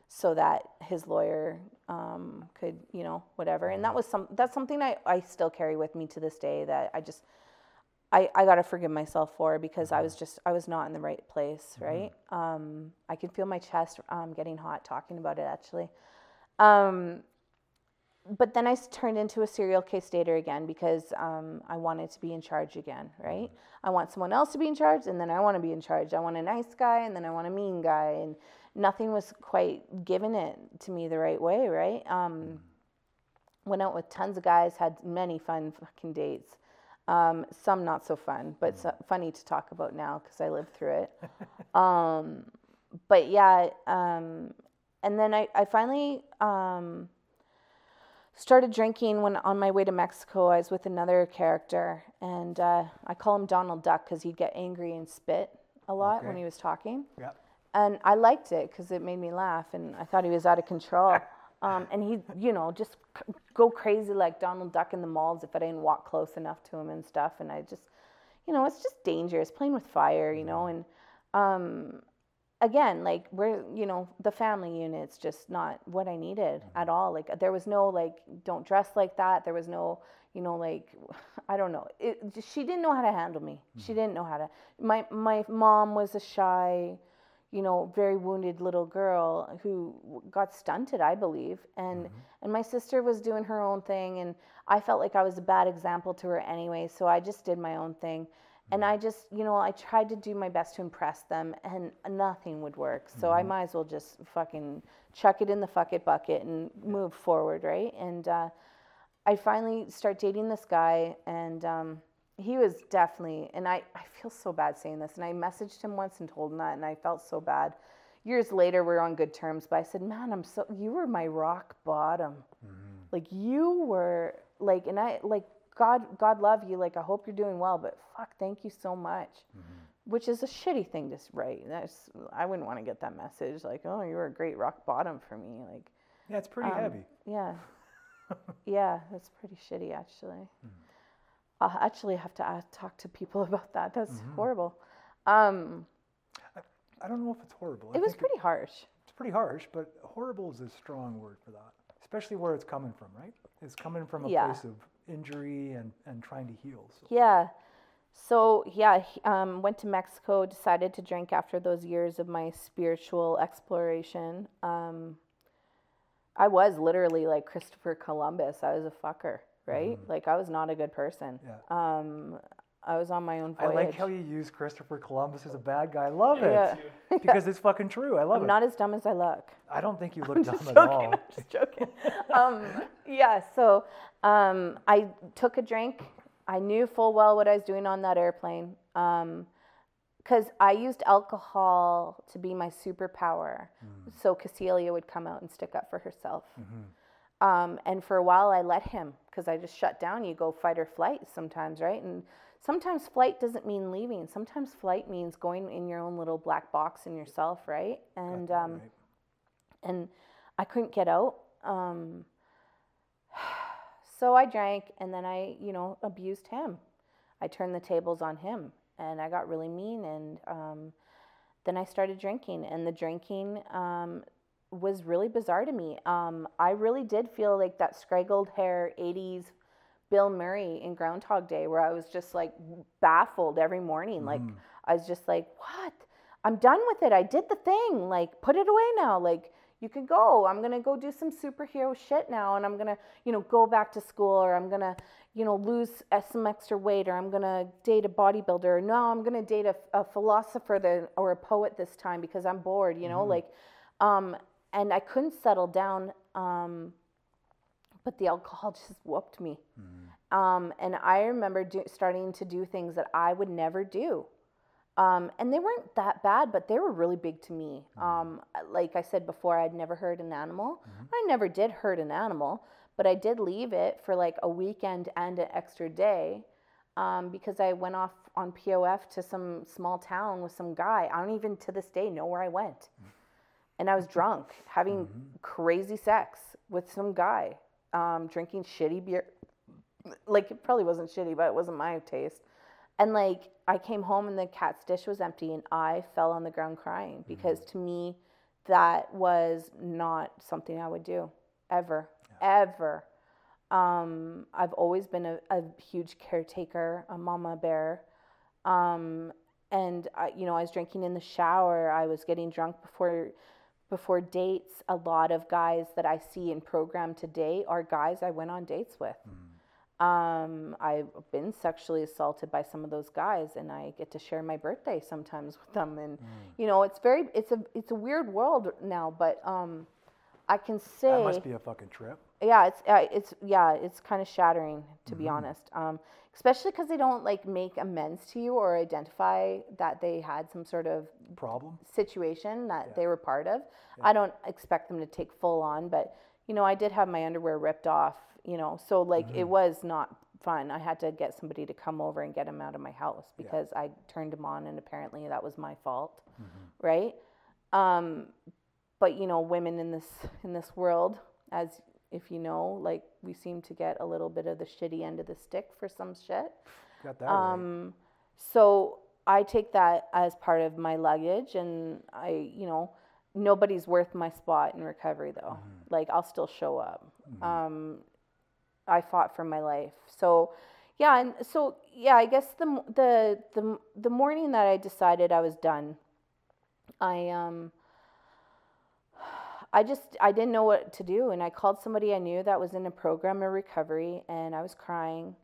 so that his lawyer um, could you know whatever and that was some that's something I, I still carry with me to this day that i just I, I got to forgive myself for because I was just I was not in the right place, right? Um, I can feel my chest um, getting hot talking about it actually. Um, but then I turned into a serial case dater again because um, I wanted to be in charge again, right? I want someone else to be in charge, and then I want to be in charge. I want a nice guy, and then I want a mean guy, and nothing was quite giving it to me the right way, right? Um, went out with tons of guys, had many fun fucking dates. Um, some not so fun, but so, funny to talk about now because I lived through it. [LAUGHS] um, but yeah, um, and then I, I finally um, started drinking when on my way to Mexico. I was with another character, and uh, I call him Donald Duck because he'd get angry and spit a lot when he was talking Yeah. and I liked it because it made me laugh, and I thought he was out of control. [LAUGHS] Um, and he, you know, just c- go crazy like Donald Duck in the malls if I didn't walk close enough to him and stuff. And I just, you know, it's just dangerous playing with fire, you know. And um, again, like we're, you know, the family unit's just not what I needed mm-hmm. at all. Like there was no like, don't dress like that. There was no, you know, like [SIGHS] I don't know. It, she didn't know how to handle me. She mm-hmm. didn't know how to. My my mom was a shy you know, very wounded little girl who got stunted, I believe. And mm-hmm. and my sister was doing her own thing and I felt like I was a bad example to her anyway, so I just did my own thing. And I just, you know, I tried to do my best to impress them and nothing would work. So I might as well just fucking chuck it in the fuck it bucket and move forward, right? And uh, I finally start dating this guy, and um, he was definitely, and I, I feel so bad saying this, and I messaged him once and told him that, and I felt so bad. Years later, we're on good terms, but I said, man, I'm so, you were my rock bottom. Like, you were, like, and I, like, God, God love you. Like, I hope you're doing well, but fuck, thank you so much. Which is a shitty thing to write. That's, I wouldn't want to get that message, like, oh, you were a great rock bottom for me. Like, Yeah, it's pretty um, heavy. yeah. [LAUGHS] yeah, that's pretty shitty, actually. I'll actually have to ask, talk to people [LAUGHS] about that. That's horrible. Um, I don't know if it's horrible. I it was think pretty harsh. It's pretty harsh, but horrible is a strong word for that, especially where it's coming from, right? It's coming from a Yeah. place of injury and, and trying to heal. So. Yeah. So yeah, he, um, went to Mexico. Decided to drink after those years of my spiritual exploration. Um, I was literally like Christopher Columbus. I was a fucker, right? Like I was not a good person. Yeah. Um, I was on my own I like how you use Christopher Columbus as a bad guy. I love it. [LAUGHS] Yeah. because it's fucking true. I love I'm it. not as dumb as I look. I don't think you [LAUGHS] look dumb just at joking. all. [LAUGHS] I'm just joking. um, yeah, so um, I took a drink. I knew full well what I was doing on that airplane because I used alcohol to be my superpower. So Cecilia would come out and stick up for herself. Um, and for a while, I let him because I just shut down. You go fight or flight sometimes, right? And sometimes flight doesn't mean leaving. Sometimes flight means going in your own little black box in yourself, right? And um, Right. and I couldn't get out. Um, [SIGHS] so I drank, and then I, you know, abused him. I turned the tables on him, and I got really mean. And um, then I started drinking, and the drinking um, was really bizarre to me. Um, I really did feel like that scraggled hair '80s Bill Murray in Groundhog Day, where I was just like baffled every morning. Like I was just like, "What? I'm done with it. I did the thing. Like, put it away now. Like, you can go. I'm gonna go do some superhero shit now, and I'm gonna, you know, go back to school, or I'm gonna, you know, lose some extra weight, or I'm gonna date a bodybuilder. Or no, I'm gonna date a, a philosopher then, or a poet this time because I'm bored. You know, like, um, and I couldn't settle down. Um, but the alcohol [LAUGHS] just whooped me. Um, and I remember do, starting to do things that I would never do. Um, and they weren't that bad, but they were really big to me. Um, like I said before, I'd never hurt an animal. I never did hurt an animal, but I did leave it for like a weekend and an extra day um, because I went off on POF to some small town with some guy. I don't even to this day know where I went. And I was drunk, having crazy sex with some guy, um, drinking shitty beer. Like, it probably wasn't shitty, but it wasn't my taste. And like, I came home and the cat's dish was empty, and I fell on the ground crying because to me, that was not something I would do ever, ever. Um, I've always been a, a huge caretaker, a mama bear. Um, and I, you know, I was drinking in the shower. I was getting drunk before before dates. A lot of guys that I see in program today are guys I went on dates with. Um, I've been sexually assaulted by some of those guys, and I get to share my birthday sometimes with them. And you know, it's very, it's a, it's a weird world now. But um, I can say That must be a fucking trip. Yeah it's uh, it's yeah it's kind of shattering to be honest um, especially because they don't like make amends to you or identify that they had some sort of Problem? situation that they were part of. I don't expect them to take full on but you know i did have my underwear ripped off you know so like it was not fun. I had to get somebody to come over and get him out of my house because i turned him on and apparently that was my fault right? Um, but you know women in this in this world as if you know like we seem to get a little bit of the shitty end of the stick for some shit Got that right. um, so I take that as part of my luggage, and I, you know, nobody's worth my spot in recovery though. Like I'll still show up. Um, I fought for my life, so yeah, and so yeah, I guess the the the the morning that I decided I was done, I um I just I didn't know what to do and I called somebody I knew that was in a program of recovery and I was crying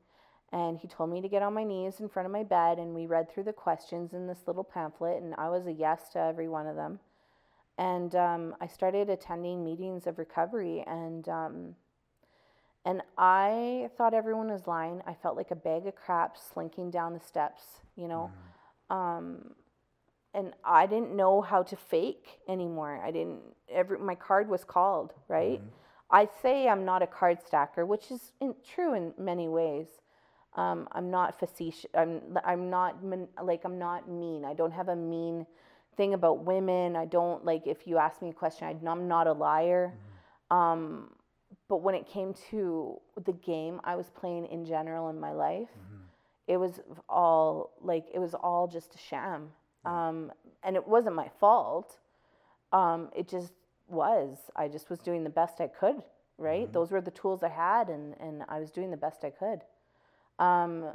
and he told me to get on my knees in front of my bed and we read through the questions in this little pamphlet and I was a yes to every one of them. And um, I started attending meetings of recovery and um, and I thought everyone was lying. I felt like a bag of crap slinking down the steps, you know. Mm. Um, and I didn't know how to fake anymore. I didn't every my card was called, right? Mm-hmm. I say I'm not a card stacker, which is in, true in many ways. Um, I'm not facetious. I'm I'm not like I'm not mean. I don't have a mean thing about women. I don't like if you ask me a question, I, am not a liar. Mm-hmm. Um, but when it came to the game I was playing in general in my life, mm-hmm. it was all like it was all just a sham um, and it wasn't my fault. Um, it just was. I just was doing the best I could, right? Mm-hmm. Those were the tools I had, and, and I was doing the best I could. Um,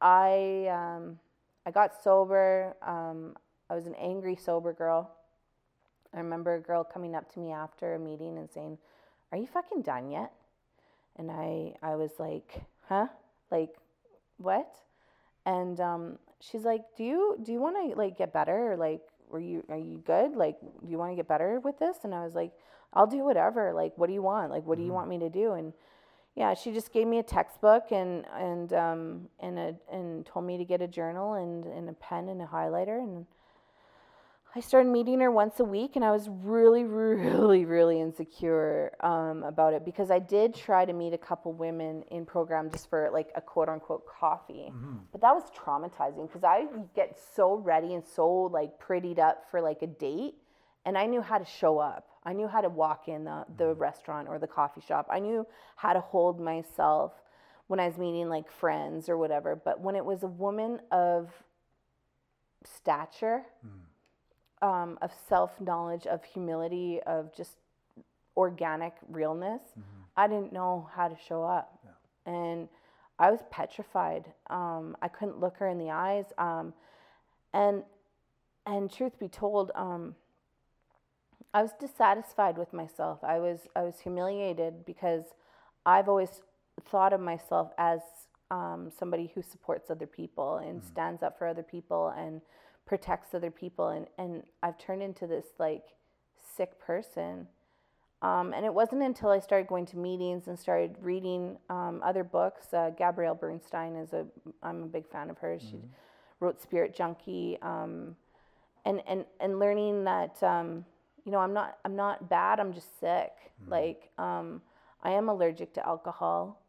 I, um, I got sober. Um, I was an angry, sober girl. I remember a girl coming up to me after a meeting and saying, Are you fucking done yet? And I, I was like, Huh? Like, what? And um, she's like, "Do you do you want to like get better or like were you are you good? Like do you want to get better with this?" And I was like, "I'll do whatever. Like what do you want? Like what do you mm-hmm. want me to do?" And yeah, she just gave me a textbook and and um and a and told me to get a journal and and a pen and a highlighter and I started meeting her once a week, and I was really, [LAUGHS] really, really insecure um, about it because I did try to meet a couple women in program just for like a quote unquote coffee, mm-hmm. but that was traumatizing because I get so ready and so like prettied up for like a date, and I knew how to show up. I knew how to walk in the, the mm-hmm. restaurant or the coffee shop. I knew how to hold myself when I was meeting like friends or whatever. But when it was a woman of stature. Mm um, of self knowledge, of humility, of just organic realness, mm-hmm. I didn't know how to show up. Yeah. And I was petrified. Um, I couldn't look her in the eyes. Um, and and truth be told, um, I was dissatisfied with myself. I was I was humiliated because I've always thought of myself as um, somebody who supports other people and mm-hmm. stands up for other people and protects other people and, and I've turned into this like sick person. Um, and it wasn't until I started going to meetings and started reading um, other books. Uh, Gabrielle Bernstein is a, I'm a big fan of hers. Mm-hmm. She wrote Spirit Junkie, um, and and and learning that um, you know I'm not I'm not bad. I'm just sick. Mm-hmm. Like um, I am allergic to alcohol.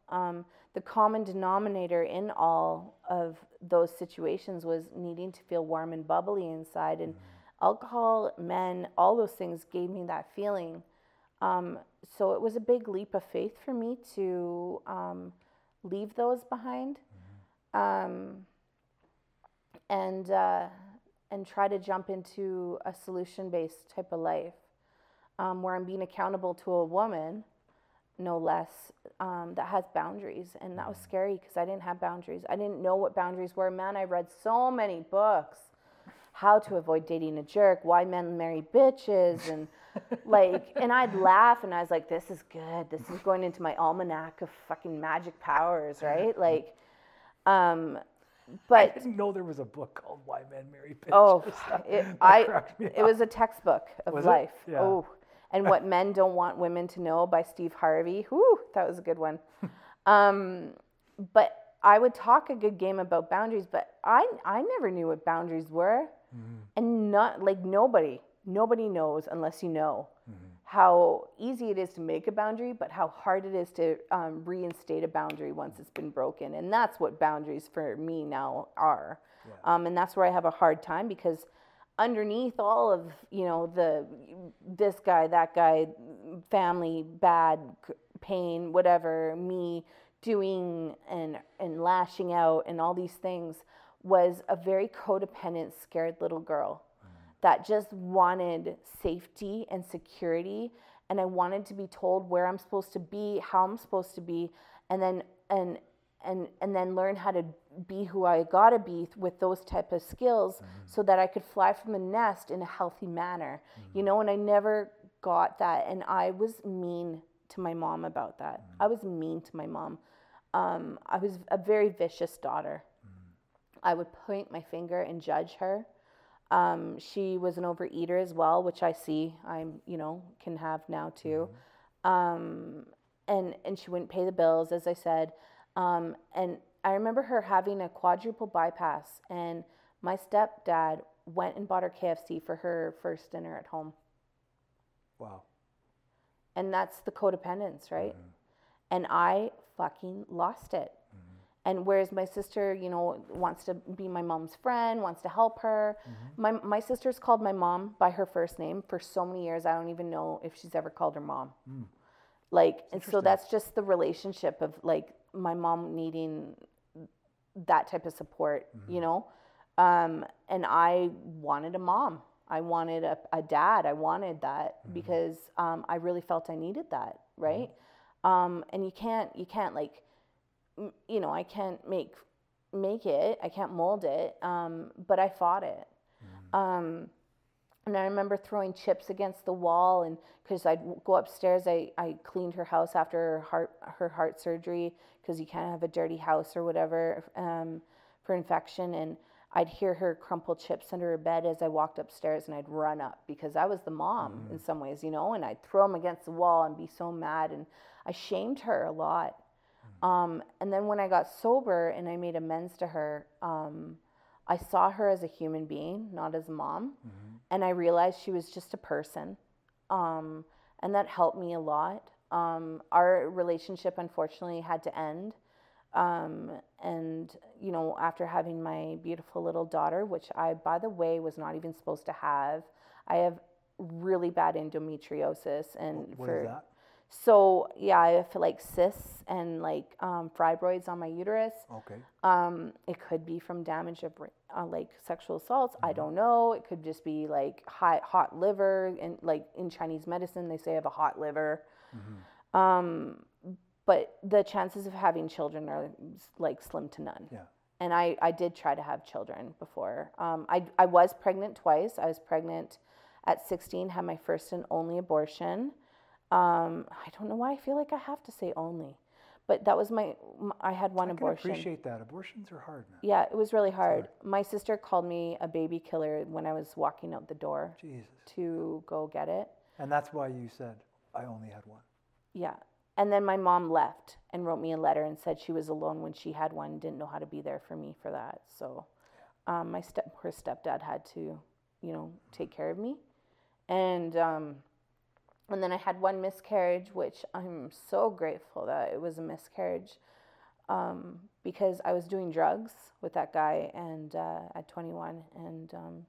The common denominator in all of those situations was needing to feel warm and bubbly inside. And mm-hmm. alcohol, men, all those things gave me that feeling. Um, so it was a big leap of faith for me to um, leave those behind mm-hmm. um, and, uh, and try to jump into a solution based type of life um, where I'm being accountable to a woman no less, um, that has boundaries. And that was mm. scary because I didn't have boundaries. I didn't know what boundaries were. Man, I read so many books how to avoid dating a jerk, why men marry bitches, and [LAUGHS] like, and I'd laugh and I was like, this is good. This is going into my almanac of fucking magic powers, right? [LAUGHS] Like, um, but I didn't know there was a book called Why Men Marry Bitches. Oh, [LAUGHS] it, I, it was a textbook of was life. Yeah. Oh, and What Men Don't Want Women to Know by Steve Harvey. Whew, that was a good one. [LAUGHS] um, but I would talk a good game about boundaries, but I I never knew what boundaries were, mm-hmm. and not like nobody nobody knows unless you know mm-hmm. how easy it is to make a boundary, but how hard it is to um, reinstate a boundary once it's been broken, and that's what boundaries for me now are, yeah. um, and that's where I have a hard time because underneath all of you know the this guy that guy family bad pain whatever me doing and and lashing out and all these things was a very codependent scared little girl that just wanted safety and security. And i wanted to be told where i'm supposed to be how i'm supposed to be. And then and and and then learn how to be who I gotta be with those type of skills, so that I could fly from the nest in a healthy manner. You know, and I never got that, and I was mean to my mom about that. I was mean to my mom. Um, I was a very vicious daughter. I would point my finger and judge her. Um, she was an overeater as well, which I see I'm, you know, can have now too. Um, and and she wouldn't pay the bills, as I said. Um, and I remember her having a quadruple bypass, and my stepdad went and bought her KFC for her first dinner at home, Wow. and that's the codependence, right? Mm-hmm. And I fucking lost it. Mm-hmm. And whereas my sister, you know, wants to be my mom's friend, wants to help her, mm-hmm. my my sister's called my mom by her first name for so many years. I don't even know if she's ever called her mom. Hmm. Like, and so that's just the relationship of like my mom needing that type of support, you know. Um, and I wanted a mom. I wanted a, a dad. I wanted that because um, I really felt I needed that, right? Um, and you can't you can't like m- you know I can't make make it. I can't mold it. Um, but I fought it. And I remember throwing chips against the wall, and because I'd go upstairs, I, I cleaned her house after her heart her heart surgery because you can't have a dirty house or whatever um, for infection. And I'd hear her crumple chips under her bed as I walked upstairs, and I'd run up because I was the mom in some ways, you know. And I'd throw them against the wall and be so mad, and I shamed her a lot. Um, and then when I got sober and I made amends to her, um, I saw her as a human being, not as a mom. And I realized she was just a person. Um, and that helped me a lot. Um, our relationship, unfortunately, had to end. Um, and, you know, after having my beautiful little daughter, which I, by the way, was not even supposed to have, I have really bad endometriosis. And What for, is that? So yeah, I feel like cysts and like um, fibroids on my uterus. Okay. Um, it could be from damage of uh, like sexual assaults. I don't know. It could just be like hot hot liver and like in Chinese medicine they say I have a hot liver. Um, but the chances of having children are like slim to none. Yeah. And I, I did try to have children before. Um, I, I was pregnant twice. I was pregnant at 16, had my first and only abortion. Um, I don't know why I feel like I have to say only, but that was my, I had one abortion. I abortion. appreciate that. Abortions are hard, man. Yeah, it was really hard. My sister called me a baby killer when I was walking out the door Jesus. to go get it. And that's why you said I only had one. Yeah. And then my mom left and wrote me a letter and said she was alone when she had one, didn't know how to be there for me for that. So um, my step her stepdad had to, you know, take care of me. And um, and then I had one miscarriage, which I'm so grateful that it was a miscarriage um, because I was doing drugs with that guy and uh, at 21, and um,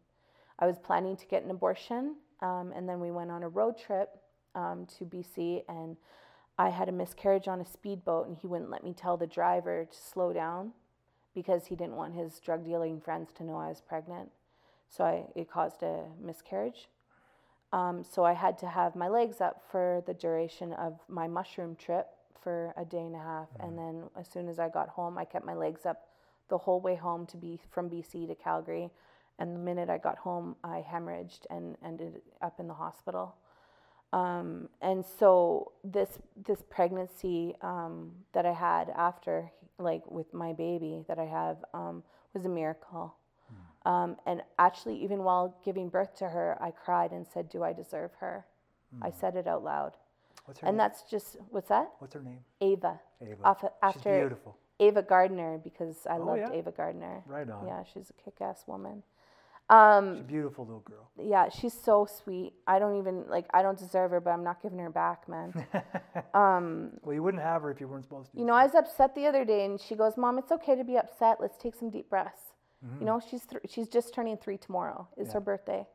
I was planning to get an abortion. Um, and then we went on a road trip um, to BC, and I had a miscarriage on a speedboat, and he wouldn't let me tell the driver to slow down because he didn't want his drug dealing friends to know I was pregnant. So I, it caused a miscarriage. Um, so I had to have my legs up for the duration of my mushroom trip for a day and a half, and then as soon as I got home, I kept my legs up the whole way home to be from BC to Calgary. And the minute I got home, I hemorrhaged and ended up in the hospital. Um, and so this this pregnancy um, that I had after, like with my baby that I have, um, was a miracle. Um, and actually, even while giving birth to her, I cried and said, "Do I deserve her?" I said it out loud, What's her and name? that's just what's that? What's her name? Ava. Ava. Off, She's after beautiful. Ava Gardner because I Oh, loved yeah? Ava Gardner. Right on. Yeah, she's a kick-ass woman. Um, She's a beautiful little girl. yeah, she's so sweet. I don't even like. I don't deserve her, but I'm not giving her back, man. [LAUGHS] um, Well, you wouldn't have her if you weren't supposed to. you know, I was upset the other day, and she goes, "Mom, it's okay to be upset. Let's take some deep breaths." You know, she's th- she's just turning three tomorrow. Is Yeah. her birthday,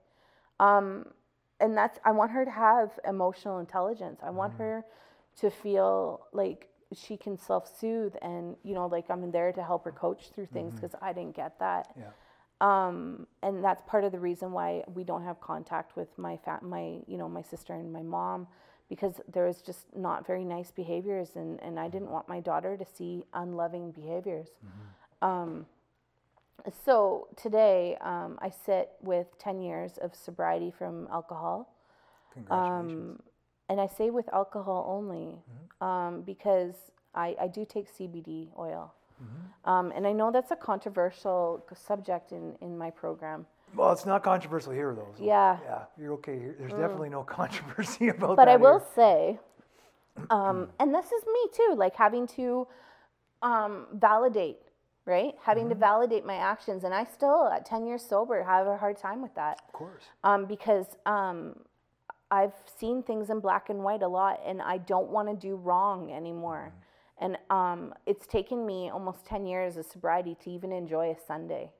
um, and that's I want her to have emotional intelligence. I want her to feel like she can self-soothe, and you know, like I'm there to help her coach through things because I didn't get that. Yeah. um, and that's part of the reason why we don't have contact with my fa- my you know my sister and my mom because there was just not very nice behaviors and, and I didn't want my daughter to see unloving behaviors. Um, so today um, I sit with 10 years of sobriety from alcohol. Congratulations. Um, and I say with alcohol only um, because I, I do take CBD oil. Um, and I know that's a controversial subject in, in my program. well, it's not controversial here, though. so- Yeah. Yeah, you're okay. here. There's definitely no [LAUGHS] controversy about But that. But I will here. say, um, and this is me too, like having to um, validate, right? Having to validate my actions. And I still, at 10 years sober, have a hard time with that. Of course. um, because um, I've seen things in black and white a lot, and I don't want to do wrong anymore. And um, it's taken me almost 10 years of sobriety to even enjoy a Sunday,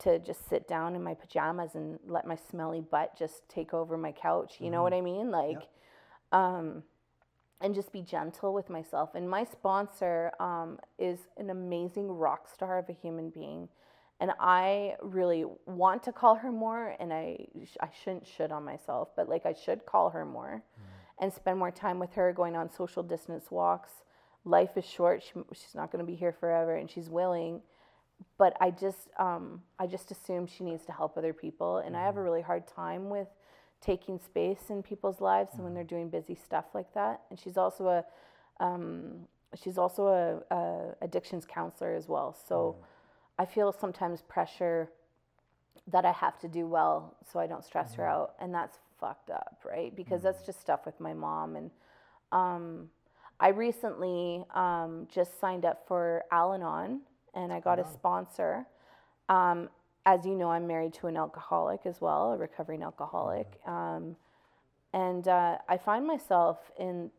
to just sit down in my pajamas and let my smelly butt just take over my couch. You know what I mean? Like, um, and just be gentle with myself. And my sponsor um, is an amazing rock star of a human being. And I really want to call her more, and I, I shouldn't should on myself, but like I should call her more and spend more time with her going on social distance walks. Life is short. She, she's not going to be here forever, and she's willing. But I just, um, I just assume she needs to help other people, and I have a really hard time with taking space in people's lives and when they're doing busy stuff like that. And she's also a, um, she's also a, a addictions counselor as well. So I feel sometimes pressure that I have to do well so I don't stress her out, and that's fucked up, right? Because that's just stuff with my mom. And um, I recently um, just signed up for Al-Anon, and I got a sponsor. Um, as you know, I'm married to an alcoholic as well, a recovering alcoholic. Um, and uh, I find myself in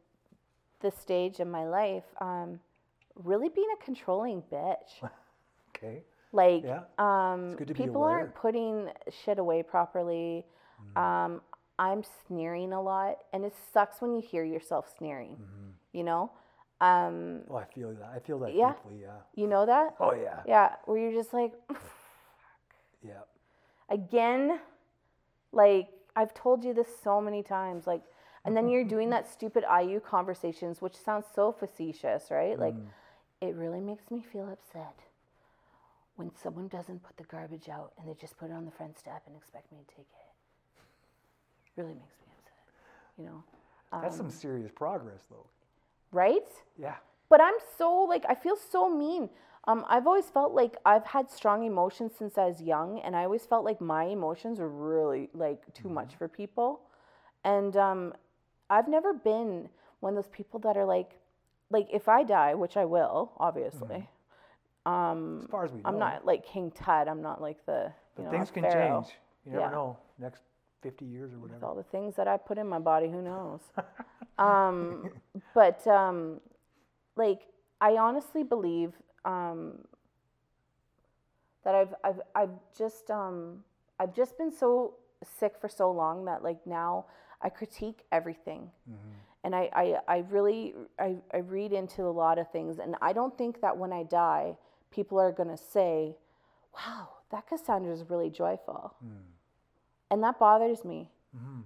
this stage in my life um, really being a controlling bitch. [LAUGHS] Okay. Like, Yeah. um, good to be people aren't putting shit away properly. Mm. Um, I'm sneering a lot, and it sucks when you hear yourself sneering. Mm-hmm. You know, um, Oh, I feel that. I feel that Yeah. deeply. Yeah. you know that? [LAUGHS] Oh yeah. Yeah, where you're just like, [LAUGHS] Yeah. again, like I've told you this so many times, like, and then you're doing that stupid IU conversations, which sounds so facetious, right? Like, Mm. it really makes me feel upset when someone doesn't put the garbage out and they just put it on the front step and expect me to take it. Really makes me upset, you know? That's Um, some serious progress, though. right? Yeah. But I'm so like I feel so mean. Um, I've always felt like I've had strong emotions since I was young, and I always felt like my emotions were really like too much for people. And um, I've never been one of those people that are like, like if I die, which I will, obviously. Um, As far as we know. I'm not like King Tut. I'm not like the you But know things can pharaoh. change. You never Yeah. know. Next 50 years or With whatever. all the things that I put in my body, who knows? [LAUGHS] um, but um, like, I honestly believe um, that I've I've I've just um, I've just been so sick for so long that like now I critique everything. And I, I, I really I, I read into a lot of things and I don't think that when I die people are gonna say, Wow, that Cassandra's really joyful. And that bothers me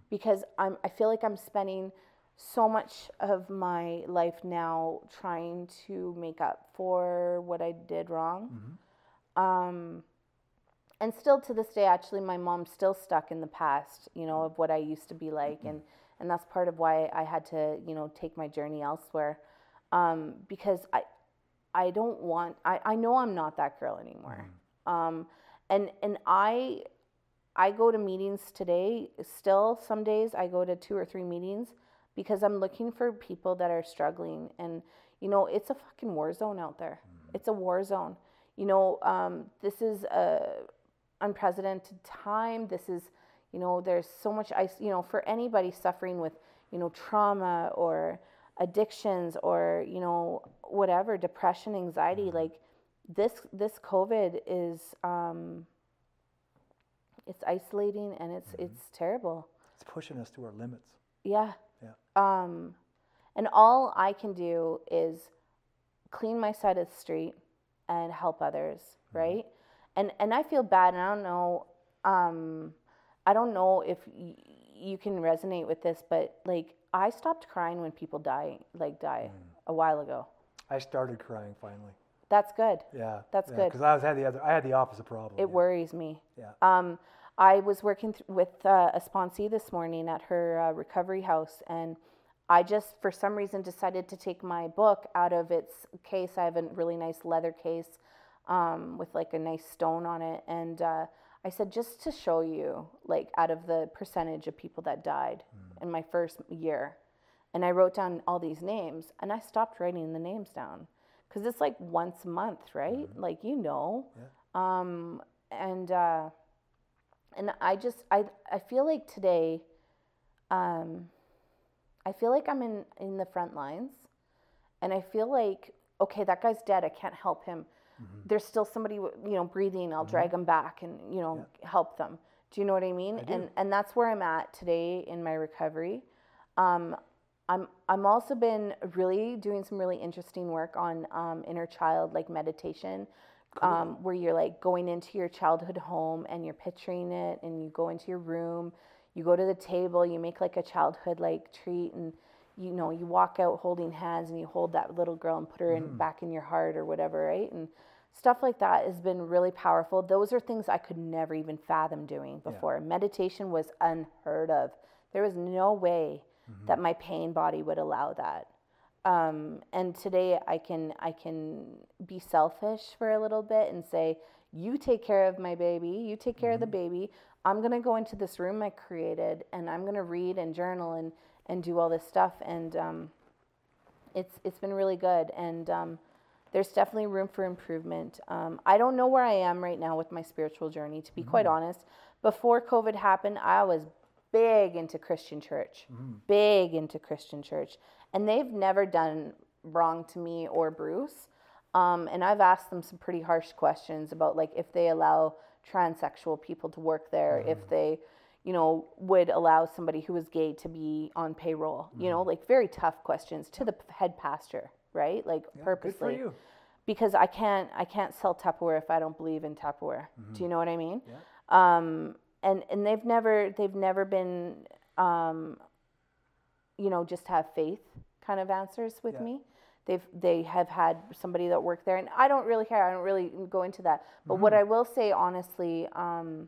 because I'm I feel like I'm spending so much of my life now trying to make up for what I did wrong. Um, and still to this day, actually, my mom's still stuck in the past, you know, of what I used to be like, and and that's part of why I had to, you know, take my journey elsewhere, um, because I I don't want I I know I'm not that girl anymore, um, and and I I go to meetings today. Still, some days I go to two or three meetings because I'm looking for people that are struggling. And, you know, it's a fucking war zone out there. It's a war zone. You know, um, this is a unprecedented time. This is, you know, there's so much ice, you know, for anybody suffering with, you know, trauma or addictions or, you know, whatever, depression, anxiety, like this, this COVID is, um, it's isolating and it's it's terrible. It's pushing us to our limits. Yeah. Yeah. Um, and all I can do is clean my side of the street and help others, right? And and I feel bad, and I don't know. Um, I don't know if y- you can resonate with this, but like I stopped crying when people die, like die Mm. a while ago. I started crying finally. That's good. Yeah. That's good. Because I was had the other, I had the opposite problem. It yeah. worries me. Yeah. Um, I was working th- with uh, a sponsee this morning at her uh, recovery house, and I just, for some reason, decided to take my book out of its case. I have a really nice leather case um, with like a nice stone on it, and uh, I said, just to show you, like, out of the percentage of people that died in my first year, and I wrote down all these names, and I stopped writing the names down because it's like once a month, right? Like you know, um, and. Uh, and I just I I feel like today, um, I feel like I'm in in the front lines, and I feel like okay, that guy's dead. I can't help him. There's still somebody you know breathing. I'll drag him back and you know help them. Do you know what I mean? And and that's where I'm at today in my recovery. Um, I'm I'm also been really doing some really interesting work on um, inner child like meditation, um, where you're like going into your childhood home and you're picturing it, and you go into your room, you go to the table, you make like a childhood like treat, and you know you walk out holding hands and you hold that little girl and put her in back in your heart or whatever, right? And stuff like that has been really powerful. Those are things I could never even fathom doing before. Meditation was unheard of. There was no way that my pain body would allow that. Um, and today I can I can be selfish for a little bit and say, you take care of my baby, you take care of the baby. I'm gonna go into this room I created and I'm gonna read and journal and and do all this stuff. And um, it's it's been really good. And um, there's definitely room for improvement. Um, I don't know where I am right now with my spiritual journey, to be quite honest. Before COVID happened, I was big into Christian church, big into Christian church, and they've never done wrong to me or Bruce. Um, and I've asked them some pretty harsh questions about like if they allow transsexual people to work there, if they, you know, would allow somebody who was gay to be on payroll. You know, like very tough questions to the head pastor, right? Like Good for purposely you. because I can't I can't sell Tupperware if I don't believe in Tupperware. Mm-hmm. Do you know what I mean? Um, and and they've never they've never been um, you know just have faith kind of answers with Yeah. me. They've they have had somebody that worked there, and I don't really care. I don't really go into that. But Mm-hmm. what I will say honestly. Um,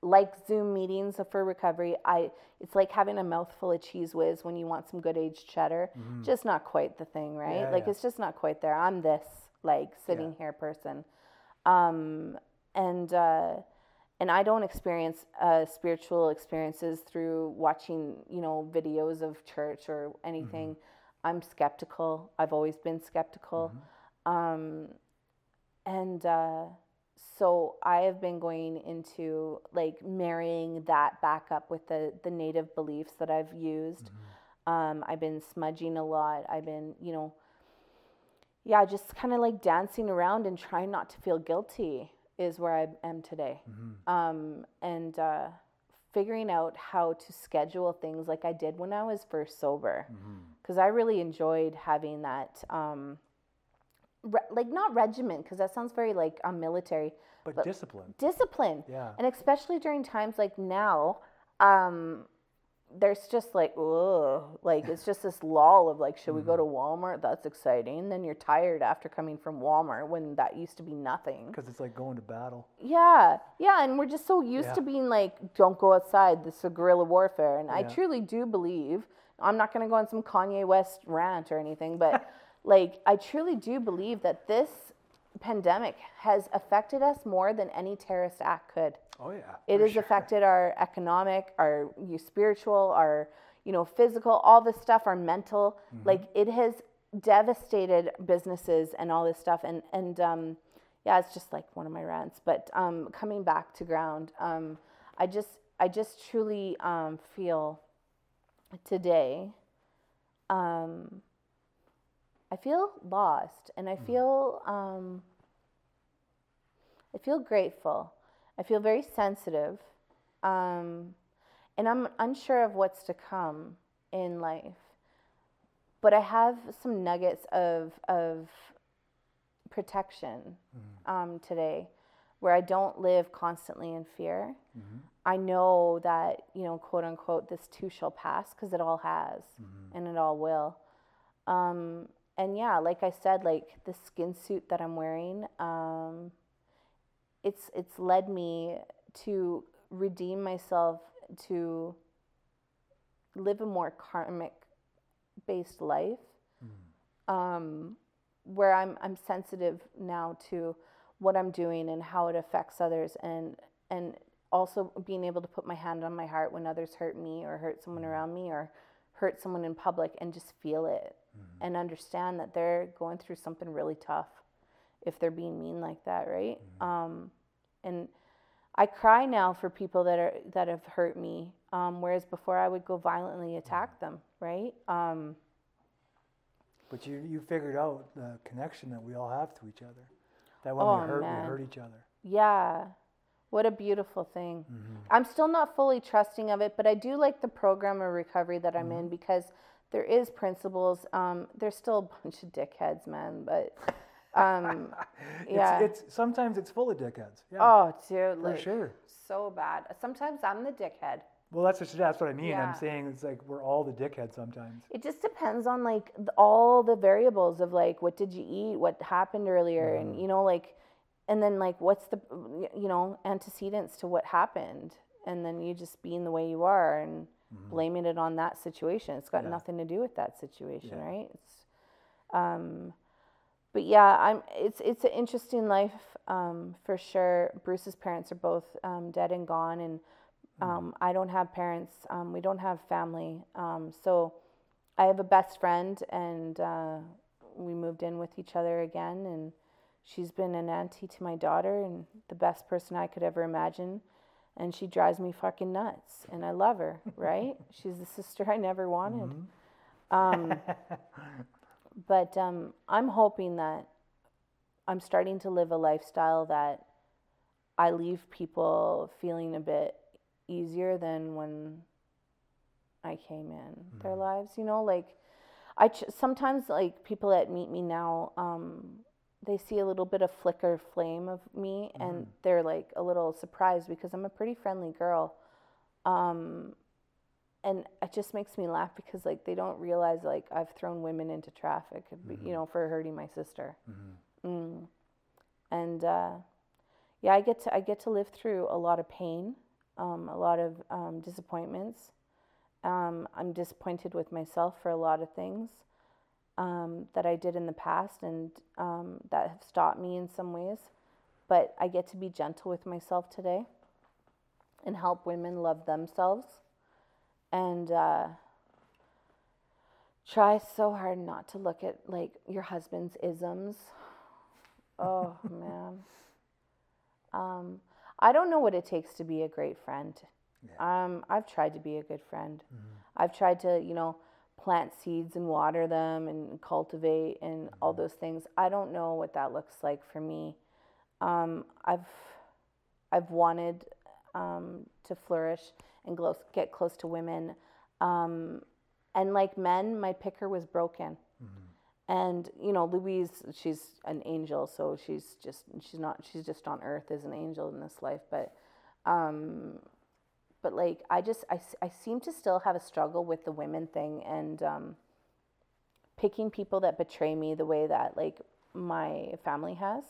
like Zoom meetings for recovery, I it's like having a mouthful of cheese whiz when you want some good aged cheddar. Just not quite the thing, right? Mm-hmm. Yeah, like yeah. it's just not quite there. I'm this like sitting here person, um, and uh, and I don't experience uh, spiritual experiences through watching you know videos of church or anything. I'm skeptical. I've always been skeptical. Um, and uh, so I have been going into like marrying that back up with the the native beliefs that I've used. Um, I've been smudging a lot. I've been, you know, yeah, just kind of like dancing around and trying not to feel guilty is where I am today. Um, and uh, figuring out how to schedule things like I did when I was first sober, because I really enjoyed having that. Um, re- like not regiment because that sounds very like um, military But, discipline. discipline Yeah. and especially during times like now um there's just like ugh, like it's just this lull of like should we go to mm-hmm. walmart? That's exciting. Then you're tired after coming from walmart when that used to be nothing. Because it's like going to battle. yeah yeah and we're just so used Yeah. to being like don't go outside this is guerrilla warfare and i truly do believe i'm not going to go on some kanye west rant or anything but [LAUGHS] like i truly do believe that this pandemic has affected us more than any terrorist act could Oh yeah. it has sure. affected our economic our you spiritual our you know physical all this stuff our mental Mm-hmm. like it has devastated businesses and all this stuff and and um yeah it's just like one of my rants but um coming back to ground um i just i just truly um feel today um i feel lost and i Mm-hmm. feel um I feel grateful. I feel very sensitive. Um, and I'm unsure of what's to come in life. But I have some nuggets of, of protection um, today. where I don't live constantly in fear. Mm-hmm. I know that, you know, quote unquote, this too shall pass because it all has Mm-hmm. and it all will. Um, and yeah, like I said, like the skin suit that I'm wearing, um, it's it's led me to redeem myself to live a more karmic based life hmm. um, where I'm I'm sensitive now to what I'm doing and how it affects others and and also being able to put my hand on my heart when others hurt me or hurt someone hmm. around me or hurt someone in public and just feel it hmm. and understand that they're going through something really tough if they're being mean like that, right? Um, and I cry now for people that are that have hurt me, um, whereas before I would go violently attack them, right? Um, But you you figured out the connection that we all have to each other. That when Oh, we hurt, man. we hurt each other. Yeah. What a beautiful thing. I'm still not fully trusting of it, but I do like the program of recovery that I'm in because there is principles. Um, there's still a bunch of dickheads, man, but um, [LAUGHS] yeah. It's, it's sometimes it's full of dickheads. Yeah, oh, dude, for like sure. so bad. Sometimes I'm the dickhead. Well, that's what, that's what I mean. Yeah. I'm saying it's like we're all the dickheads sometimes. It just depends on like all the variables of like what did you eat, what happened earlier, and you know like, and then like what's the you know antecedents to what happened, and then you just being the way you are and blaming it on that situation. It's got Yeah. nothing to do with that situation, Yeah. right? It's, um, but yeah, I'm. It's it's an interesting life um, for sure. Bruce's parents are both um, dead and gone, and um, I don't have parents. Um, we don't have family. Um, so I have a best friend, and uh, we moved in with each other again. And she's been an auntie to my daughter, and the best person I could ever imagine. And she drives me fucking nuts, and I love her. [LAUGHS] Right? she's the sister I never wanted. Um, [LAUGHS] but um, I'm hoping that I'm starting to live a lifestyle that I leave people feeling a bit easier than when I came in their lives. You know, like I ch- sometimes like people that meet me now, um, they see a little bit of flicker flame of me, and they're like a little surprised because I'm a pretty friendly girl. Um, and it just makes me laugh because like they don't realize like I've thrown women into traffic, you know, for hurting my sister. Mm. And uh, yeah, I get to I get to live through a lot of pain, um, a lot of um, disappointments. Um, I'm disappointed with myself for a lot of things um, that I did in the past and um, that have stopped me in some ways. But I get to be gentle with myself today and help women love themselves and uh, try so hard not to look at like your husband's isms. Oh [LAUGHS] man. Um, I don't know what it takes to be a great friend. Um, I've tried to be a good friend. I've tried to, you know, plant seeds and water them and cultivate and all those things. I don't know what that looks like for me. Um, I've I've wanted um, to flourish and glo- get close to women. Um, and like men, my picker was broken. And you know, Louise, she's an angel, so she's just she's not she's just on earth as an angel in this life. But um, but like I just I, I seem to still have a struggle with the women thing and um, picking people that betray me the way that like my family has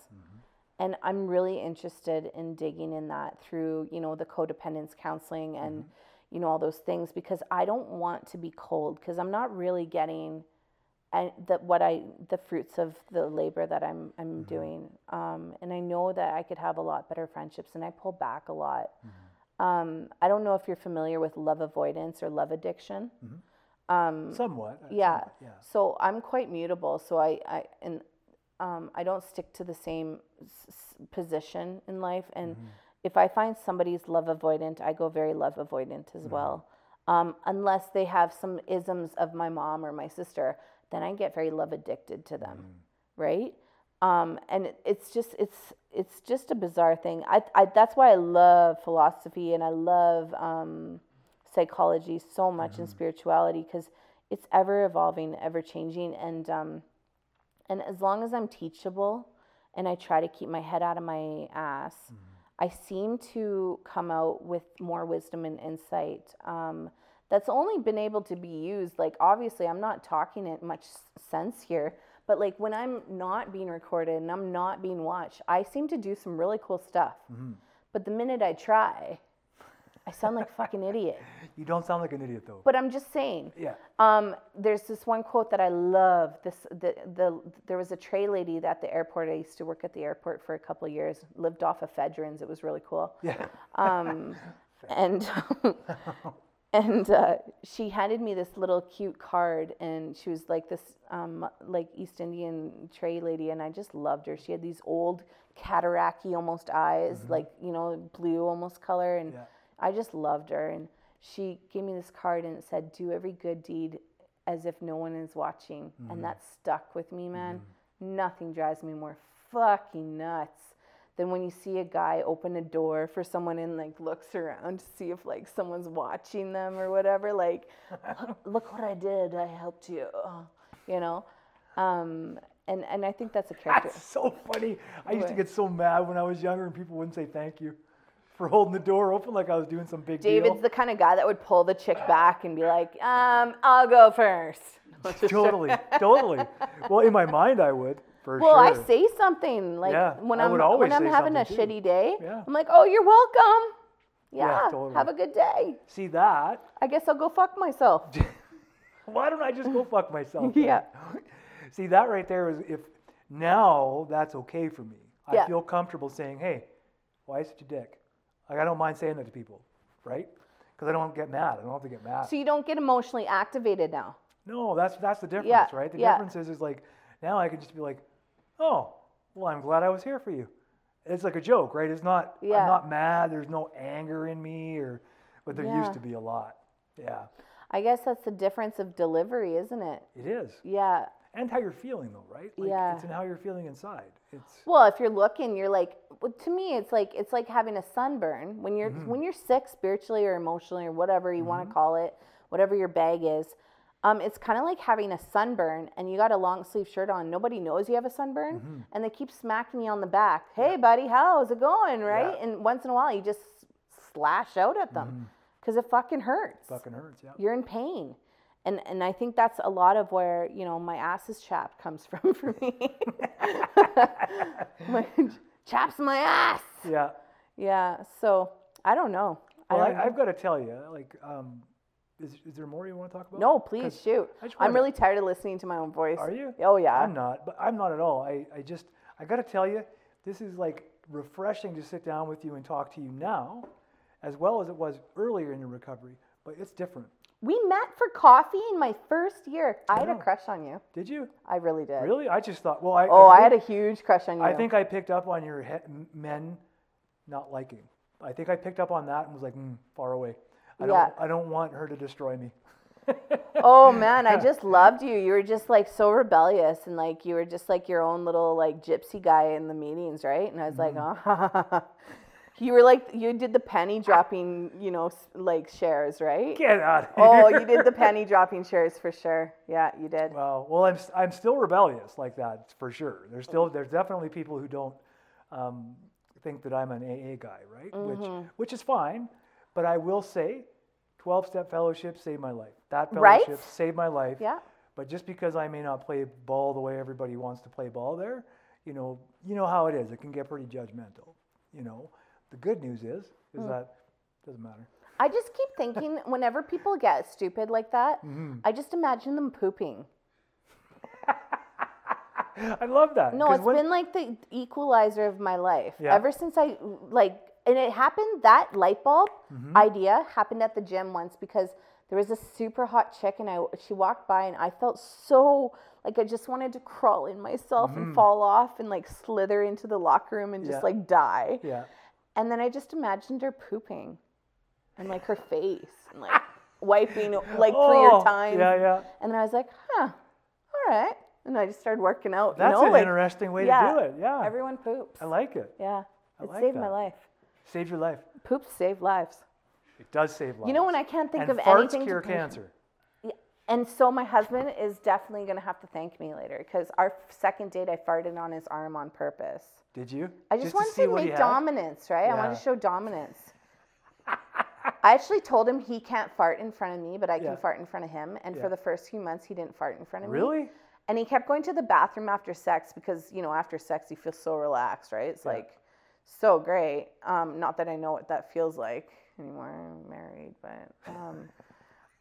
and i'm really interested in digging in that through you know the codependence counseling and you know all those things because i don't want to be cold because i'm not really getting and that what i the fruits of the labor that i'm i'm doing um, and i know that i could have a lot better friendships and i pull back a lot um, i don't know if you're familiar with love avoidance or love addiction um, Somewhat. uh, yeah. somewhat, yeah. So I'm quite mutable. So I, I and um, I don't stick to the same s- position in life. And if I find somebody's love avoidant, I go very love avoidant as well. Um, unless they have some isms of my mom or my sister, then I get very love addicted to them, right? Um, and it, it's just it's it's just a bizarre thing. I, I that's why I love philosophy and I love um, psychology so much and spirituality because it's ever evolving, ever changing, and um, and as long as I'm teachable and I try to keep my head out of my ass, I seem to come out with more wisdom and insight. Um, that's only been able to be used. Like, obviously, I'm not talking it much sense here, but like when I'm not being recorded and I'm not being watched, I seem to do some really cool stuff. But the minute I try, I sound like a fucking idiot. [LAUGHS] You don't sound like an idiot though. But I'm just saying. yeah. Um, there's this one quote that I love. This the, the there was a tray lady at the airport. I used to work at the airport for a couple of years. Lived off of Fedrins. It was really cool. Yeah. [LAUGHS] Um, [LAUGHS] and and uh, she handed me this little cute card, and she was like this um, like East Indian tray lady, and I just loved her. She had these old cataracty almost eyes, like you know blue almost color, and Yeah. I just loved her. And she gave me this card, and it said, "Do every good deed as if no one is watching," and that stuck with me, man. Nothing drives me more fucking nuts than when you see a guy open a door for someone and like looks around to see if like someone's watching them or whatever. Like, look, [LAUGHS] look what I did. I helped you. You know, um, and and I think that's a character. That's so funny. I used to get so mad when I was younger and people wouldn't say thank you for holding the door open like I was doing some big David's deal. the kind of guy that would pull the chick back and be like, um, "I'll go first. [LAUGHS] [LAUGHS] totally, totally. Well, in my mind, I would for Well, sure. I say something like Yeah, when I'm when I'm having a too. shitty day. Yeah. I'm like, "Oh, you're welcome. Yeah, Yeah, totally. have a good day. See that? I guess I'll go fuck myself." [LAUGHS] Why don't I just go fuck myself? Yeah. See that right there is if now that's okay for me. I feel comfortable saying, "Hey, why such a dick?" Like I don't mind saying that to people, right? Because I don't get mad. I don't have to get mad. So you don't get emotionally activated now. No, that's that's the difference, Yeah, right? The yeah. difference is is like now I can just be like, oh, well, I'm glad I was here for you. It's like a joke, right? It's not. Yeah. I'm not mad. There's no anger in me, or but there Yeah. used to be a lot. Yeah, I guess that's the difference of delivery, isn't it? it is, Yeah. And how you're feeling though, right? Like, Yeah. It's in how you're feeling inside. It's Well, if you're looking, you're like well, to me it's like it's like having a sunburn. When you're Mm-hmm. when you're sick spiritually or emotionally or whatever you want to call it, whatever your bag is. Um, it's kind of like having a sunburn and you got a long sleeve shirt on. Nobody knows you have a sunburn Mm-hmm. and they keep smacking you on the back. Hey, buddy, how's it going? Right? Yeah. And once in a while you just slash out at them because it fucking hurts. Mm-hmm. fucking hurts. Yeah. you're in pain. And, and I think that's a lot of where, you know, my ass is chapped comes [LAUGHS] from for me. [LAUGHS] my, chaps my ass. Yeah. Yeah. So I don't know. I Well, I, I've got to tell you, like, um, is, is there more you want to talk about? no, please shoot. I wanna- really tired of listening to my own voice. Are you? Oh yeah. I'm not, but I'm not at all. I, I just, I got to tell you, this is like refreshing to sit down with you and talk to you now, as well as it was earlier in your recovery. But it's different. We met for coffee in my first year. I, had a crush on you. Did you? I really did. Really? I just thought. Well, I. Oh, I think, had a huge crush on you. I think I picked up on your he- men not liking. I think I picked up on that and was like, mm, far away. I Yeah. don't. I don't want her to destroy me. [LAUGHS] [LAUGHS] oh man, I just loved you. You were just like so rebellious and like you were just like your own little like gypsy guy in the meetings, right? And I was like, Mm-hmm. oh. [LAUGHS] you were like you did the penny dropping, you know, like shares, right? Get out of here. [LAUGHS] Oh, you did the penny dropping shares for sure. Yeah, you did. Well, well, I'm I'm still rebellious like that for sure. There's still there's definitely people who don't um, think that I'm an AA guy, right? Which Mm-hmm. which is fine, but I will say, 12 step fellowship saved my life. That Right? fellowship saved my life. Yeah. But just because I may not play ball the way everybody wants to play ball there, you know, you know how it is. It can get pretty judgmental. You know, the good news is is Mm. that doesn't matter. I just keep thinking [LAUGHS] whenever people get stupid like that, Mm-hmm. I just imagine them pooping. [LAUGHS] I love that. No, it's when- been like the equalizer of my life. Yeah. Ever since I like and it happened that light bulb Mm-hmm. idea happened at the gym once because there was a super hot chick and I she walked by and I felt so like I just wanted to crawl in myself and fall off and like slither into the locker room and just Mm-hmm. Yeah. like die. yeah. And then I just imagined her pooping and like her [LAUGHS] face and like wiping like three Oh, or times. Yeah, yeah. And then I was like, huh, all right. And I just started working out. That's you know, an like, interesting way yeah, to do it. Yeah. Everyone poops. I like it. yeah. I It like saved my life. Save your life. Poops save lives. It does save lives. You know when I can't think and of farts anything cure to cancer. Yeah. and so my husband is definitely gonna have to thank me later because our second date I farted on his arm on purpose. Did you? I just, to wanted to he make dominance, right? I wanted to show dominance. [LAUGHS] I actually told him he can't fart in front of me, but I can Yeah. fart in front of him. And Yeah. for the first few months, he didn't fart in front of me. Really? And he kept going to the bathroom after sex because, you know, after sex, you feel so relaxed, right? It's Yeah. like so great. Um, not that I know what that feels like anymore. I'm married, but. Um,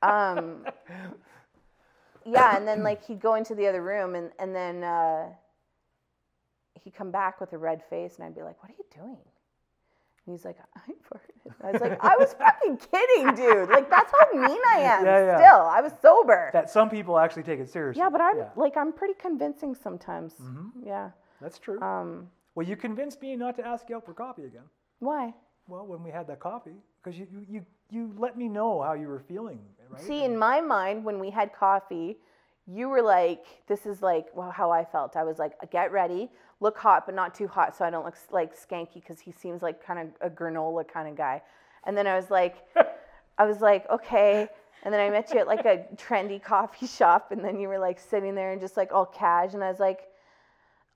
um, [LAUGHS] yeah, and then like he'd go into the other room and, and then uh, he'd come back with a red face and I'd be like, What are you doing? And he's like, I farted. I was like, I was [LAUGHS] fucking kidding, dude. Like that's how mean I am. Yeah, yeah. Still, I was sober. That some people actually take it seriously. yeah, but I'm Yeah, like I'm pretty convincing sometimes. Mhm. Yeah. that's true. Um, well, you convinced me not to ask you out for coffee again. why? Well, when we had that coffee, because you, you you you let me know how you were feeling, right? See, in my mind, when we had coffee, you were like, "This is like well, how I felt." I was like, "Get ready, look hot, but not too hot, so I don't look like skanky," because he seems like kind of a granola kind of guy. And then I was like, [LAUGHS] I was like, okay. And then I met you at like a trendy coffee [LAUGHS] shop, and then you were like sitting there and just like all cash, and I was like.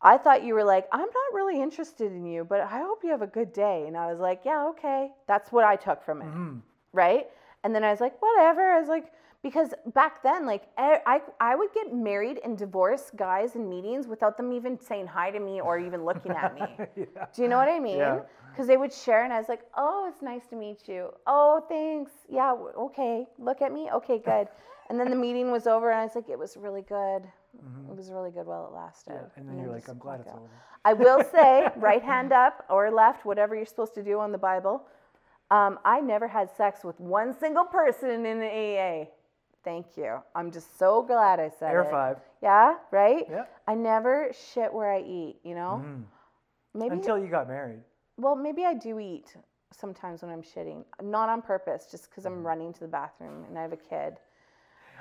I thought you were like, I'm not really interested in you, but I hope you have a good day. And I was like, yeah, okay. That's what I took from it Mhm. right? And then I was like, whatever. I was like, because back then, like I, I would get married and divorce guys in meetings without them even saying hi to me or even looking at me. [LAUGHS] yeah. Do you know what I mean? Yeah. Because they would share, and I was like, oh, it's nice to meet you. Oh, thanks. Yeah, okay. Look at me. Okay, good. [LAUGHS] and then the meeting was over, and I was like, it was really good. It was really good while it lasted. Mm-hmm. Yeah, and then it you're like, I'm glad it's over. I will say, [LAUGHS] right hand up or left, whatever you're supposed to do on the Bible. Um, I never had sex with one single person in the AA. Thank you. I'm just so glad I said Air it. five. Yeah, right? Yeah. I never shit where I eat, you know? Mhm. Maybe Until you got married. well, maybe I do eat sometimes when I'm shitting. Not on purpose, just because Mm-hmm. I'm running to the bathroom and I have a kid.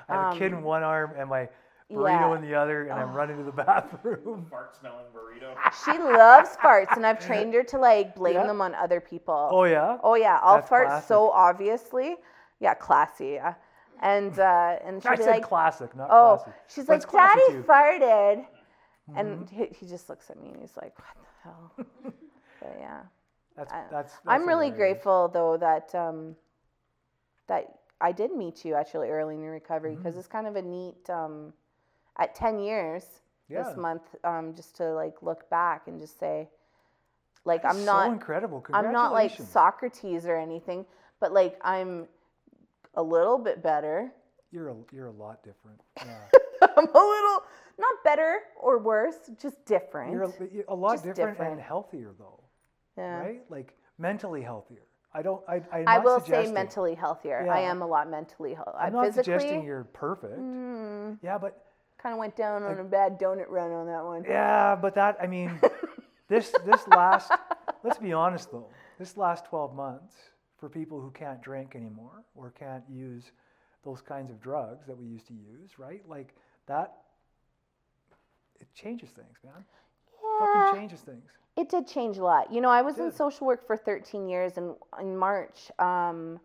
I have a kid in one arm and my burrito Um, yeah. in the other, and I'm running to the [LAUGHS] bathroom. Fart smelling burrito. [LAUGHS] She loves farts, and I've [LAUGHS] trained her to like blame Yeah. them on other people. Oh yeah. Oh yeah, I'll That's fart classic. so obviously. Yeah, classy. Yeah. And uh, and she'll I be said like, classic, not oh, classy. she's But like, Daddy too. Mm-hmm. farted, and he, he just looks at me and he's like, what the hell? [LAUGHS] but yeah, That's I- that's. I'm that's really hilarious. grateful though that um, that I did meet you actually early in your recovery because it's kind of a neat um, at 10 years Yeah. this month um, just to like look back and just say like That's I'm not so incredible. I'm not like Socrates or anything, but like I'm a little bit better. You're a, you're a lot different. [LAUGHS] Yeah. I'm a little not better or worse, just different. You're a, you're a lot different, different. and healthier though, yeah. right? Like mentally healthier. I don't. I. I'm I will say mentally healthier. I am a lot mentally healthy. I'm not physically suggesting you're perfect. mm, Yeah, but kind of went down on a bad donut run on that one. yeah, but that. I mean, [LAUGHS] this this last. Let's be honest though. This last 12 months for people who can't drink anymore or can't use those kinds of drugs that we used to use, right? Like that. It changes things, man. Yeah. Fucking changes things. It did change a lot. You know, I was in social work for 13 years, and in March, um,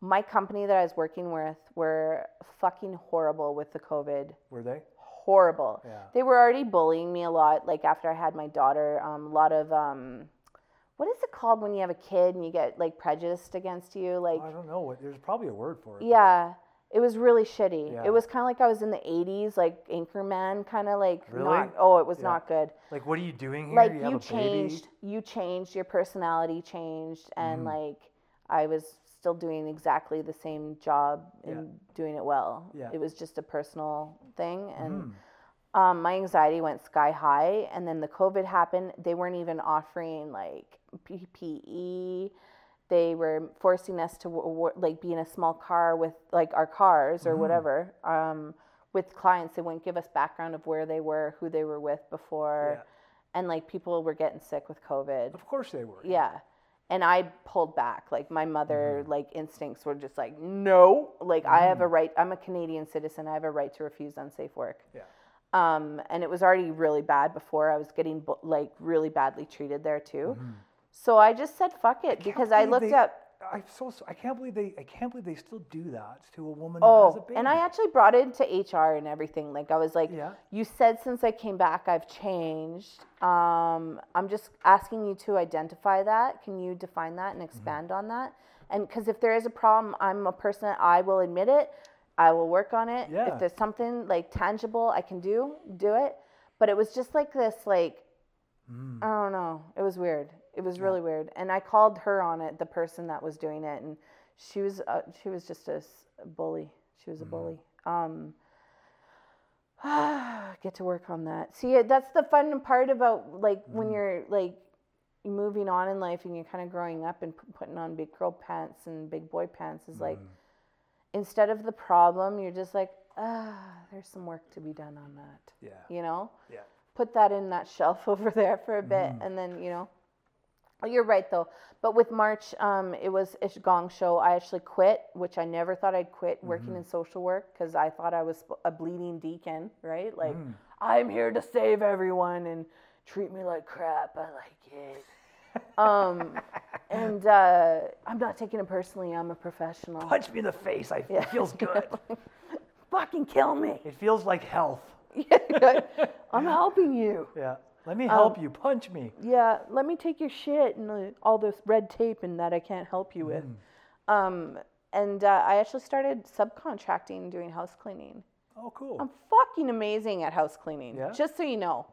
my company that I was working with were fucking horrible with the COVID. Were they? Horrible. Yeah. They were already bullying me a lot. Like after I had my daughter, um, a lot of um, what is it called when you have a kid and you get like prejudiced against you? Like I don't know. What, there's probably a word for it. yeah, it was really shitty. Yeah. It was kind of like I was in the 80s, like Anchorman, kind of like Really? not. Oh, it was Yeah. not good. Like, what are you doing here? like you, you, changed Baby? you changed your personality changed and Mm-hmm. like i was still doing exactly the same job and Yeah. doing it well Yeah. it was just a personal thing and Mhm. Um, my anxiety went sky high and then the covid happened they weren't even offering like ppe they were forcing us to like be in a small car with like our cars Mm-hmm. or whatever um, with clients they wouldn't give us background of where they were who they were with before Yeah. and like people were getting sick with covid Of course they were. yeah and i pulled back like my mother Mm-hmm. like instincts were just like no like i have a right i'm a canadian citizen i have a right to refuse unsafe work Yeah. Um, and it was already really bad before i was getting like really badly treated there too so i just said fuck it because i looked they- up I'm so, so I can't believe they I can't believe they still do that to a woman who has a Oh, baby. and I actually brought it into HR and everything. Like I was like, Yeah. you said since I came back I've changed. Um, I'm just asking you to identify that. Can you define that Mm-hmm. and expand on that? And because if there is a problem, I'm a person that I will admit it. I will work on it. Yeah. If there's something like tangible I can do, do it. But it was just like this, like Mm. I don't know. It was weird. It was really weird. And I called her on it, the person that was doing it, and she was uh, she was just a bully. She was a bully. Um, [SIGHS] get to work on that. See, that's the fun part about like when you're like moving on in life and you're kind of growing up and p- putting on big girl pants and big boy pants is like instead of the problem, you're just like, ah, there's some work to be done on that. yeah. You know? Yeah. put that in that [LAUGHS] shelf over there for a bit and then you know. Oh, you're right though. But with march um, it was a gong show. I actually quit which i never thought i'd quit working in social work because i thought i was a bleeding deacon right? Like i'm here to save everyone and treat me like crap. I like it. Um, [LAUGHS] and uh, i'm not taking it personally i'm a professional Punch me in the face. I, It feels [LAUGHS] good. fucking kill me it feels like health. [LAUGHS] i'm helping you Yeah. Let me Um, help you. Punch me. yeah, let me take your shit and uh, all this red tape and that I can't help you with. Um, and uh, I actually started subcontracting doing house cleaning. Oh, cool. I'm fucking amazing at house cleaning. Yeah? Just so you know.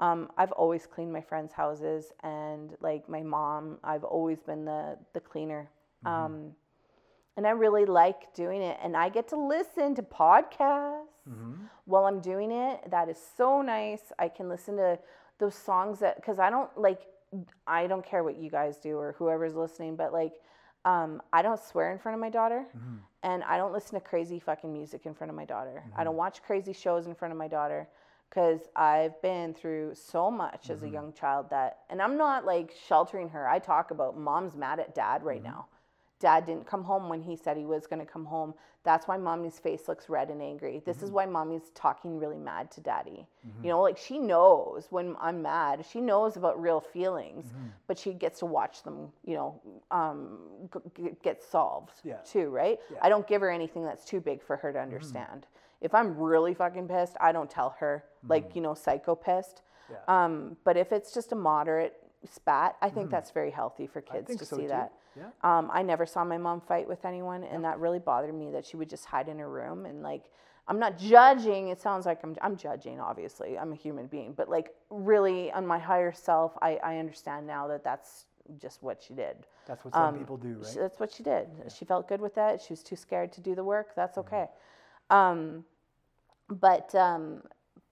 Um, I've always cleaned my friends' houses and like my mom, I've always been the the cleaner. Um, and I really like doing it. And I get to listen to podcasts while I'm doing it. That is so nice. I can listen to those songs that because I don't like I don't care what you guys do or whoever's listening, but like um, I don't swear in front of my daughter, and I don't listen to crazy fucking music in front of my daughter. I don't watch crazy shows in front of my daughter because I've been through so much as a mm-hmm. young child that, and I'm not like sheltering her. I talk about mom's mad at dad right mm-hmm. now. Dad didn't come home when he said he was going to come home. That's why mommy's face looks red and angry. This is mm-hmm. why mommy's talking really mad to daddy. You know, like she knows when I'm mad. She knows about real feelings, but she gets to watch them, you know, um, g- get solved Yeah. too, right? I don't give her anything that's too big for her to understand. If I'm really fucking pissed, I don't tell her, like, you know, psycho pissed. Yeah. Um, but if it's just a moderate spat, I think that's very healthy for kids to so see too. that. Yeah. Um, I never saw my mom fight with anyone, and that really bothered me that she would just hide in her room and like. I'm not judging. It sounds like I'm. I'm judging. Obviously, I'm a human being, but like really, on my higher self, I, I understand now that that's just what she did. That's what some Um, people do, right? She, that's what she did. She felt good with that. She was too scared to do the work. That's Mm-hmm. Okay. Um, but um,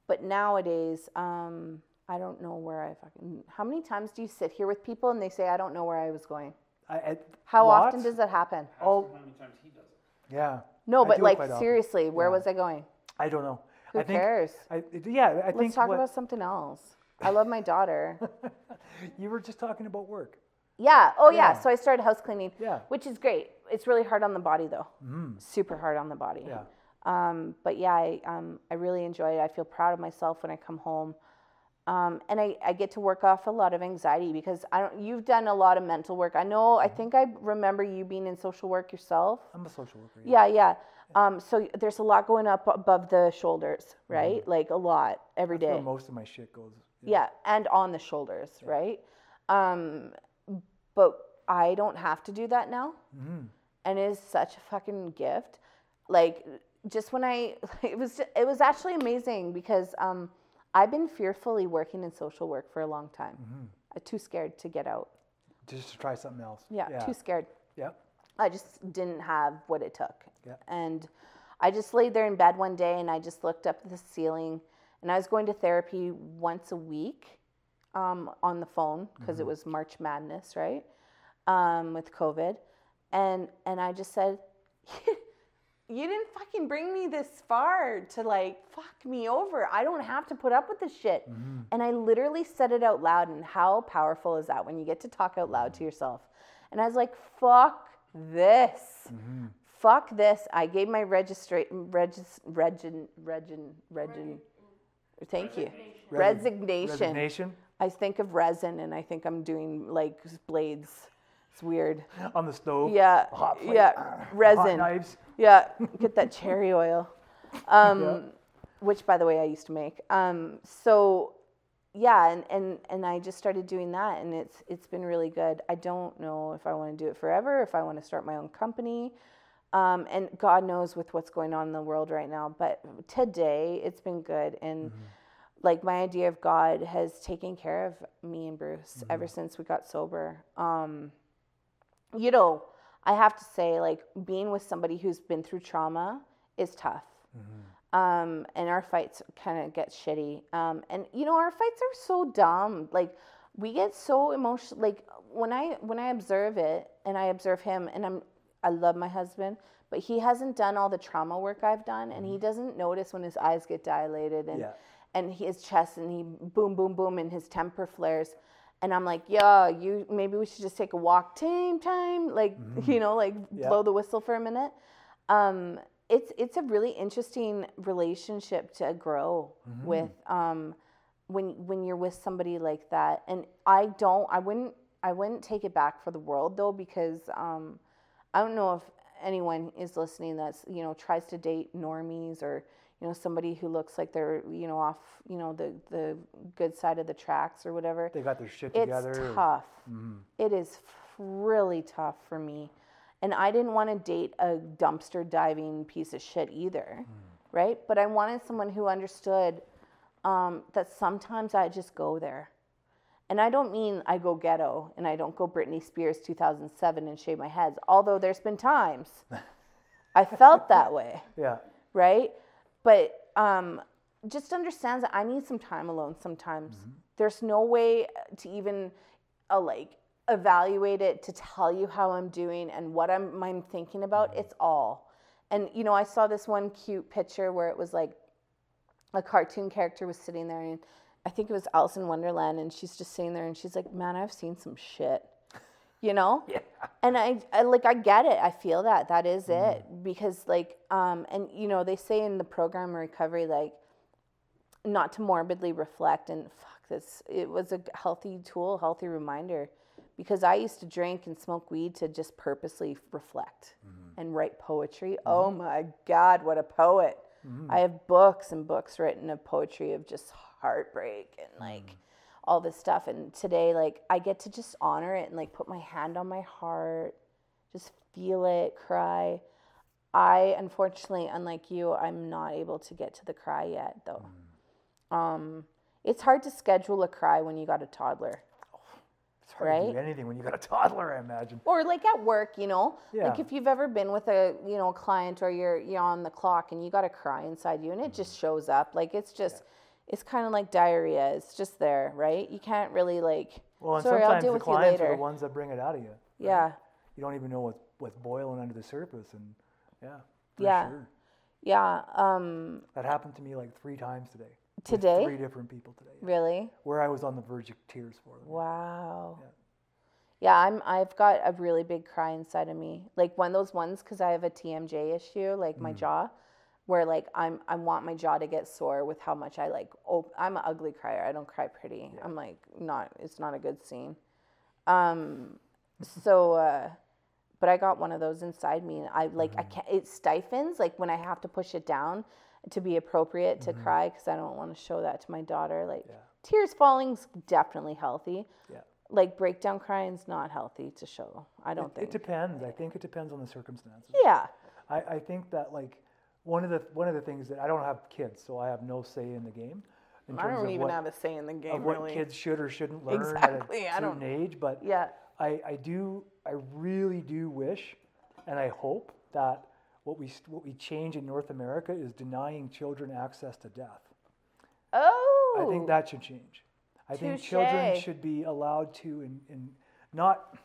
but nowadays, um, I don't know where I fucking. How many times do you sit here with people and they say, "I don't know where I was going"? I, I, How often does that happen? Oh, How many times he does it? yeah. No, I but like quite often. seriously, where Yeah. was I going? I don't know. Who I think, cares? I, yeah, I think Let's talk what, about something else. I love my daughter. [LAUGHS] you were just talking about work. Yeah. Oh, yeah. Yeah. So I started house cleaning. Yeah. Which is great. It's really hard on the body, though. Super hard on the body. Yeah. Um, but yeah, I, um, I really enjoy it. I feel proud of myself when I come home. Um, and I, I get to work off a lot of anxiety because I don't, you've done a lot of mental work. I know, I think I remember you being in social work yourself. I'm a social worker. Yeah, yeah. Um, so there's a lot going up above the shoulders, right? Like a lot every That's day. most of my shit goes. Yeah, and on the shoulders, right? Um, but I don't have to do that now, and it is such a fucking gift. Like, just when I, [LAUGHS] it was, it was actually amazing because um, I've been fearfully working in social work for a long time. I'm too scared to get out. Just to try something else. Yeah, Yeah. too scared. yeah. I just didn't have what it took. Yeah. And I just laid there in bed one day and I just looked up at the ceiling and I was going to therapy once a week um, on the phone because it was March Madness, right? Um, with COVID. And and I just said, [LAUGHS] You didn't fucking bring me this far to like fuck me over. I don't have to put up with this shit. Mm-hmm. And I literally said it out loud. And how powerful is that when you get to talk out loud to mm-hmm. yourself? And I was like, fuck this. Mm-hmm. Fuck this. I gave my registra- regis- regin, regin, regin, thank you. Resignation. Resignation. I think of resin and I think I'm doing like blades It's weird. on the stove. Yeah, hot plate, yeah, hot resin. knives. Yeah, get that cherry oil. Um, Yeah. Which, by the way, I used to make. Um, so, yeah, and, and, and I just started doing that, and it's it's been really good. I don't know if I want to do it forever, if I want to start my own company, um, and God knows with what's going on in the world right now. But today, it's been good, and like my idea of God has taken care of me and Bruce ever since we got sober. Um, you know, I have to say, like, being with somebody who's been through trauma is tough. Um, and our fights kind of get shitty. Um, and you know, our fights are so dumb. Like, we get so emotional. Like when I when I observe it, and I observe him, and I'm I love my husband, but he hasn't done all the trauma work I've done, and he doesn't notice when his eyes get dilated and Yeah. and his chest, and he boom boom boom, and his temper flares. And I'm like, yeah, you maybe we should just take a walk, time, time, like you know, like blow the whistle for a minute. Um, it's it's a really interesting relationship to grow with um, when when you're with somebody like that. And I don't, I wouldn't, I wouldn't take it back for the world though, because um, I don't know if anyone is listening that's you know tries to date normies or you know somebody who looks like they're you know off you know the the good side of the tracks or whatever They got their shit it's together. or- tough. Mhm. It is really tough for me. And I didn't want to date a dumpster diving piece of shit either, right? But I wanted someone who understood um, that sometimes I just go there. And I don't mean I go ghetto and I don't go Britney Spears 2007 and shave my head, although there's been times [LAUGHS] I felt that way Yeah. right? But um, just understands that I need some time alone sometimes. There's no way to even uh, like evaluate it to tell you how I'm doing and what I'm, I'm thinking about. It's all. And you know, I saw this one cute picture where it was like a cartoon character was sitting there and I think it was Alice in Wonderland and she's just sitting there and she's like, "Man, I've seen some shit." You know? [LAUGHS] Yeah. and I, I like I get it. I feel that that is mm-hmm. it because like um and you know they say in the program recovery like not to morbidly reflect and fuck this it was a healthy tool, healthy reminder because I used to drink and smoke weed to just purposely reflect mm-hmm. and write poetry. Mm-hmm. Oh my god, what a poet. I have books and books written of poetry of just heartbreak and like all this stuff and today like I get to just honor it and like put my hand on my heart just feel it, cry. I unfortunately, unlike you, I'm not able to get to the cry yet though. Um, it's hard to schedule a cry when you got a toddler. [SIGHS] It's hard to Right? do anything when you got a toddler, I imagine. Or like at work, you know, like if you've ever been with a you know client or you're you're on the clock and you got a cry inside you and it just shows up. Like it's just, it's kind of like diarrhea. It's just there, right? You can't really like. Well, and Sorry, sometimes I'll deal the with you clients are the ones that bring it out of you. Yeah, You don't even know what's what's boiling under the surface, and yeah, for Yeah. sure. yeah. Um, That happened to me like three times today. Today? three different people today. yeah. really. Where I was on the verge of tears for them. Wow. Yeah. Yeah, I'm. I've got a really big cry inside of me, like one of those ones because I have a TMJ issue, like Mm. my jaw, where like I'm. I want my jaw to get sore with how much I like. Oh, I'm an ugly crier. I don't cry pretty. I'm like not. It's not a good scene. Um, so, uh, but I got one of those inside me, and I like. I Mm-hmm. can't. It stifles like when I have to push it down to be appropriate to cry because I don't want to show that to my daughter. Like Mm-hmm. Yeah. tears falling's definitely healthy Yeah. like breakdown crying's not healthy to show. I don't It think. It depends. I think it depends on the circumstances. yeah. I, I think that like one of the one of the things that I don't have kids, so I have no say in the game. In I don't even what, have a say in the game of what really. kids should or shouldn't learn Exactly, at I a don't- certain age. But Yeah. I, I do I really do wish, and I hope that what we what we change in North America is denying children access to death. Oh. I think oh. that should change. I think children should be allowed to in, in not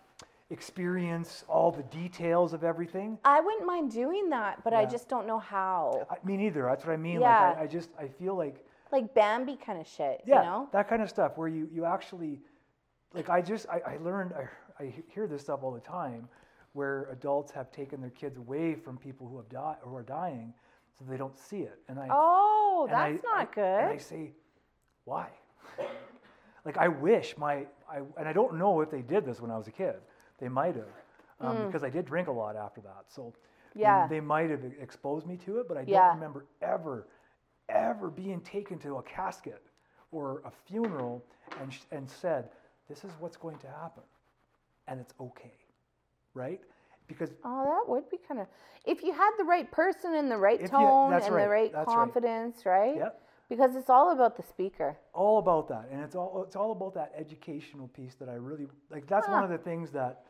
experience all the details of everything. I wouldn't mind doing that, but I just don't know how. I, me neither. That's what I mean. Yeah. Like I, I just I feel like Like Bambi kind of shit, yeah, you know? that kind of stuff where you you actually like I just I, I learned I, I hear this stuff all the time where adults have taken their kids away from people who have died who are dying so they don't see it and I Oh, and that's I- not good. and I say why [LAUGHS] like I wish my I and I don't know if they did this when I was a kid They might have, um, because I did drink a lot after that. So they- Yeah. they, might have exposed me to it, but I don't remember ever, ever being taken to a casket or a funeral and sh- and said, "This is what's going to happen, and it's okay," right? Because Oh, that would be kind of. If you had the right person and the right If you- tone and right, the right that's right. confidence, right? Yep. Because it's all about the speaker. all about that and it's all it's all about that educational piece that i really like that's one of the things that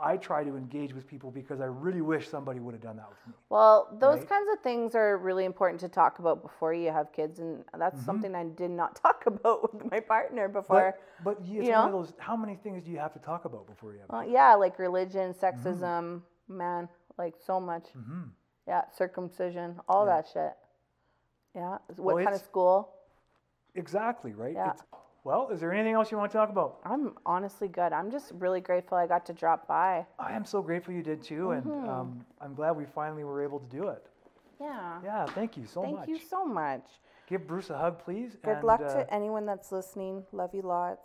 i try to engage with people because i really wish somebody would have done that with me Well, those Right? kinds of things are really important to talk about before you have kids, and that's Mm-hmm. something I did not [LAUGHS] talk about with my partner before. but but it's you one of know? those how many things do you have to talk about before you have Uh, kids? yeah, like religion, Mm-hmm. sexism, man, like so much. Yeah, circumcision, all that shit. Yeah. What Well, kind of school? exactly right Yeah. It's- well is there anything else you want to talk about I'm honestly good. I'm just really grateful I got to drop by. i am so grateful you did too and Mm-hmm. um, i'm glad we finally were able to do it Yeah. yeah thank you so Thank much Thank you so much. give bruce a hug please Good and, luck uh, to anyone that's listening. Love you lots.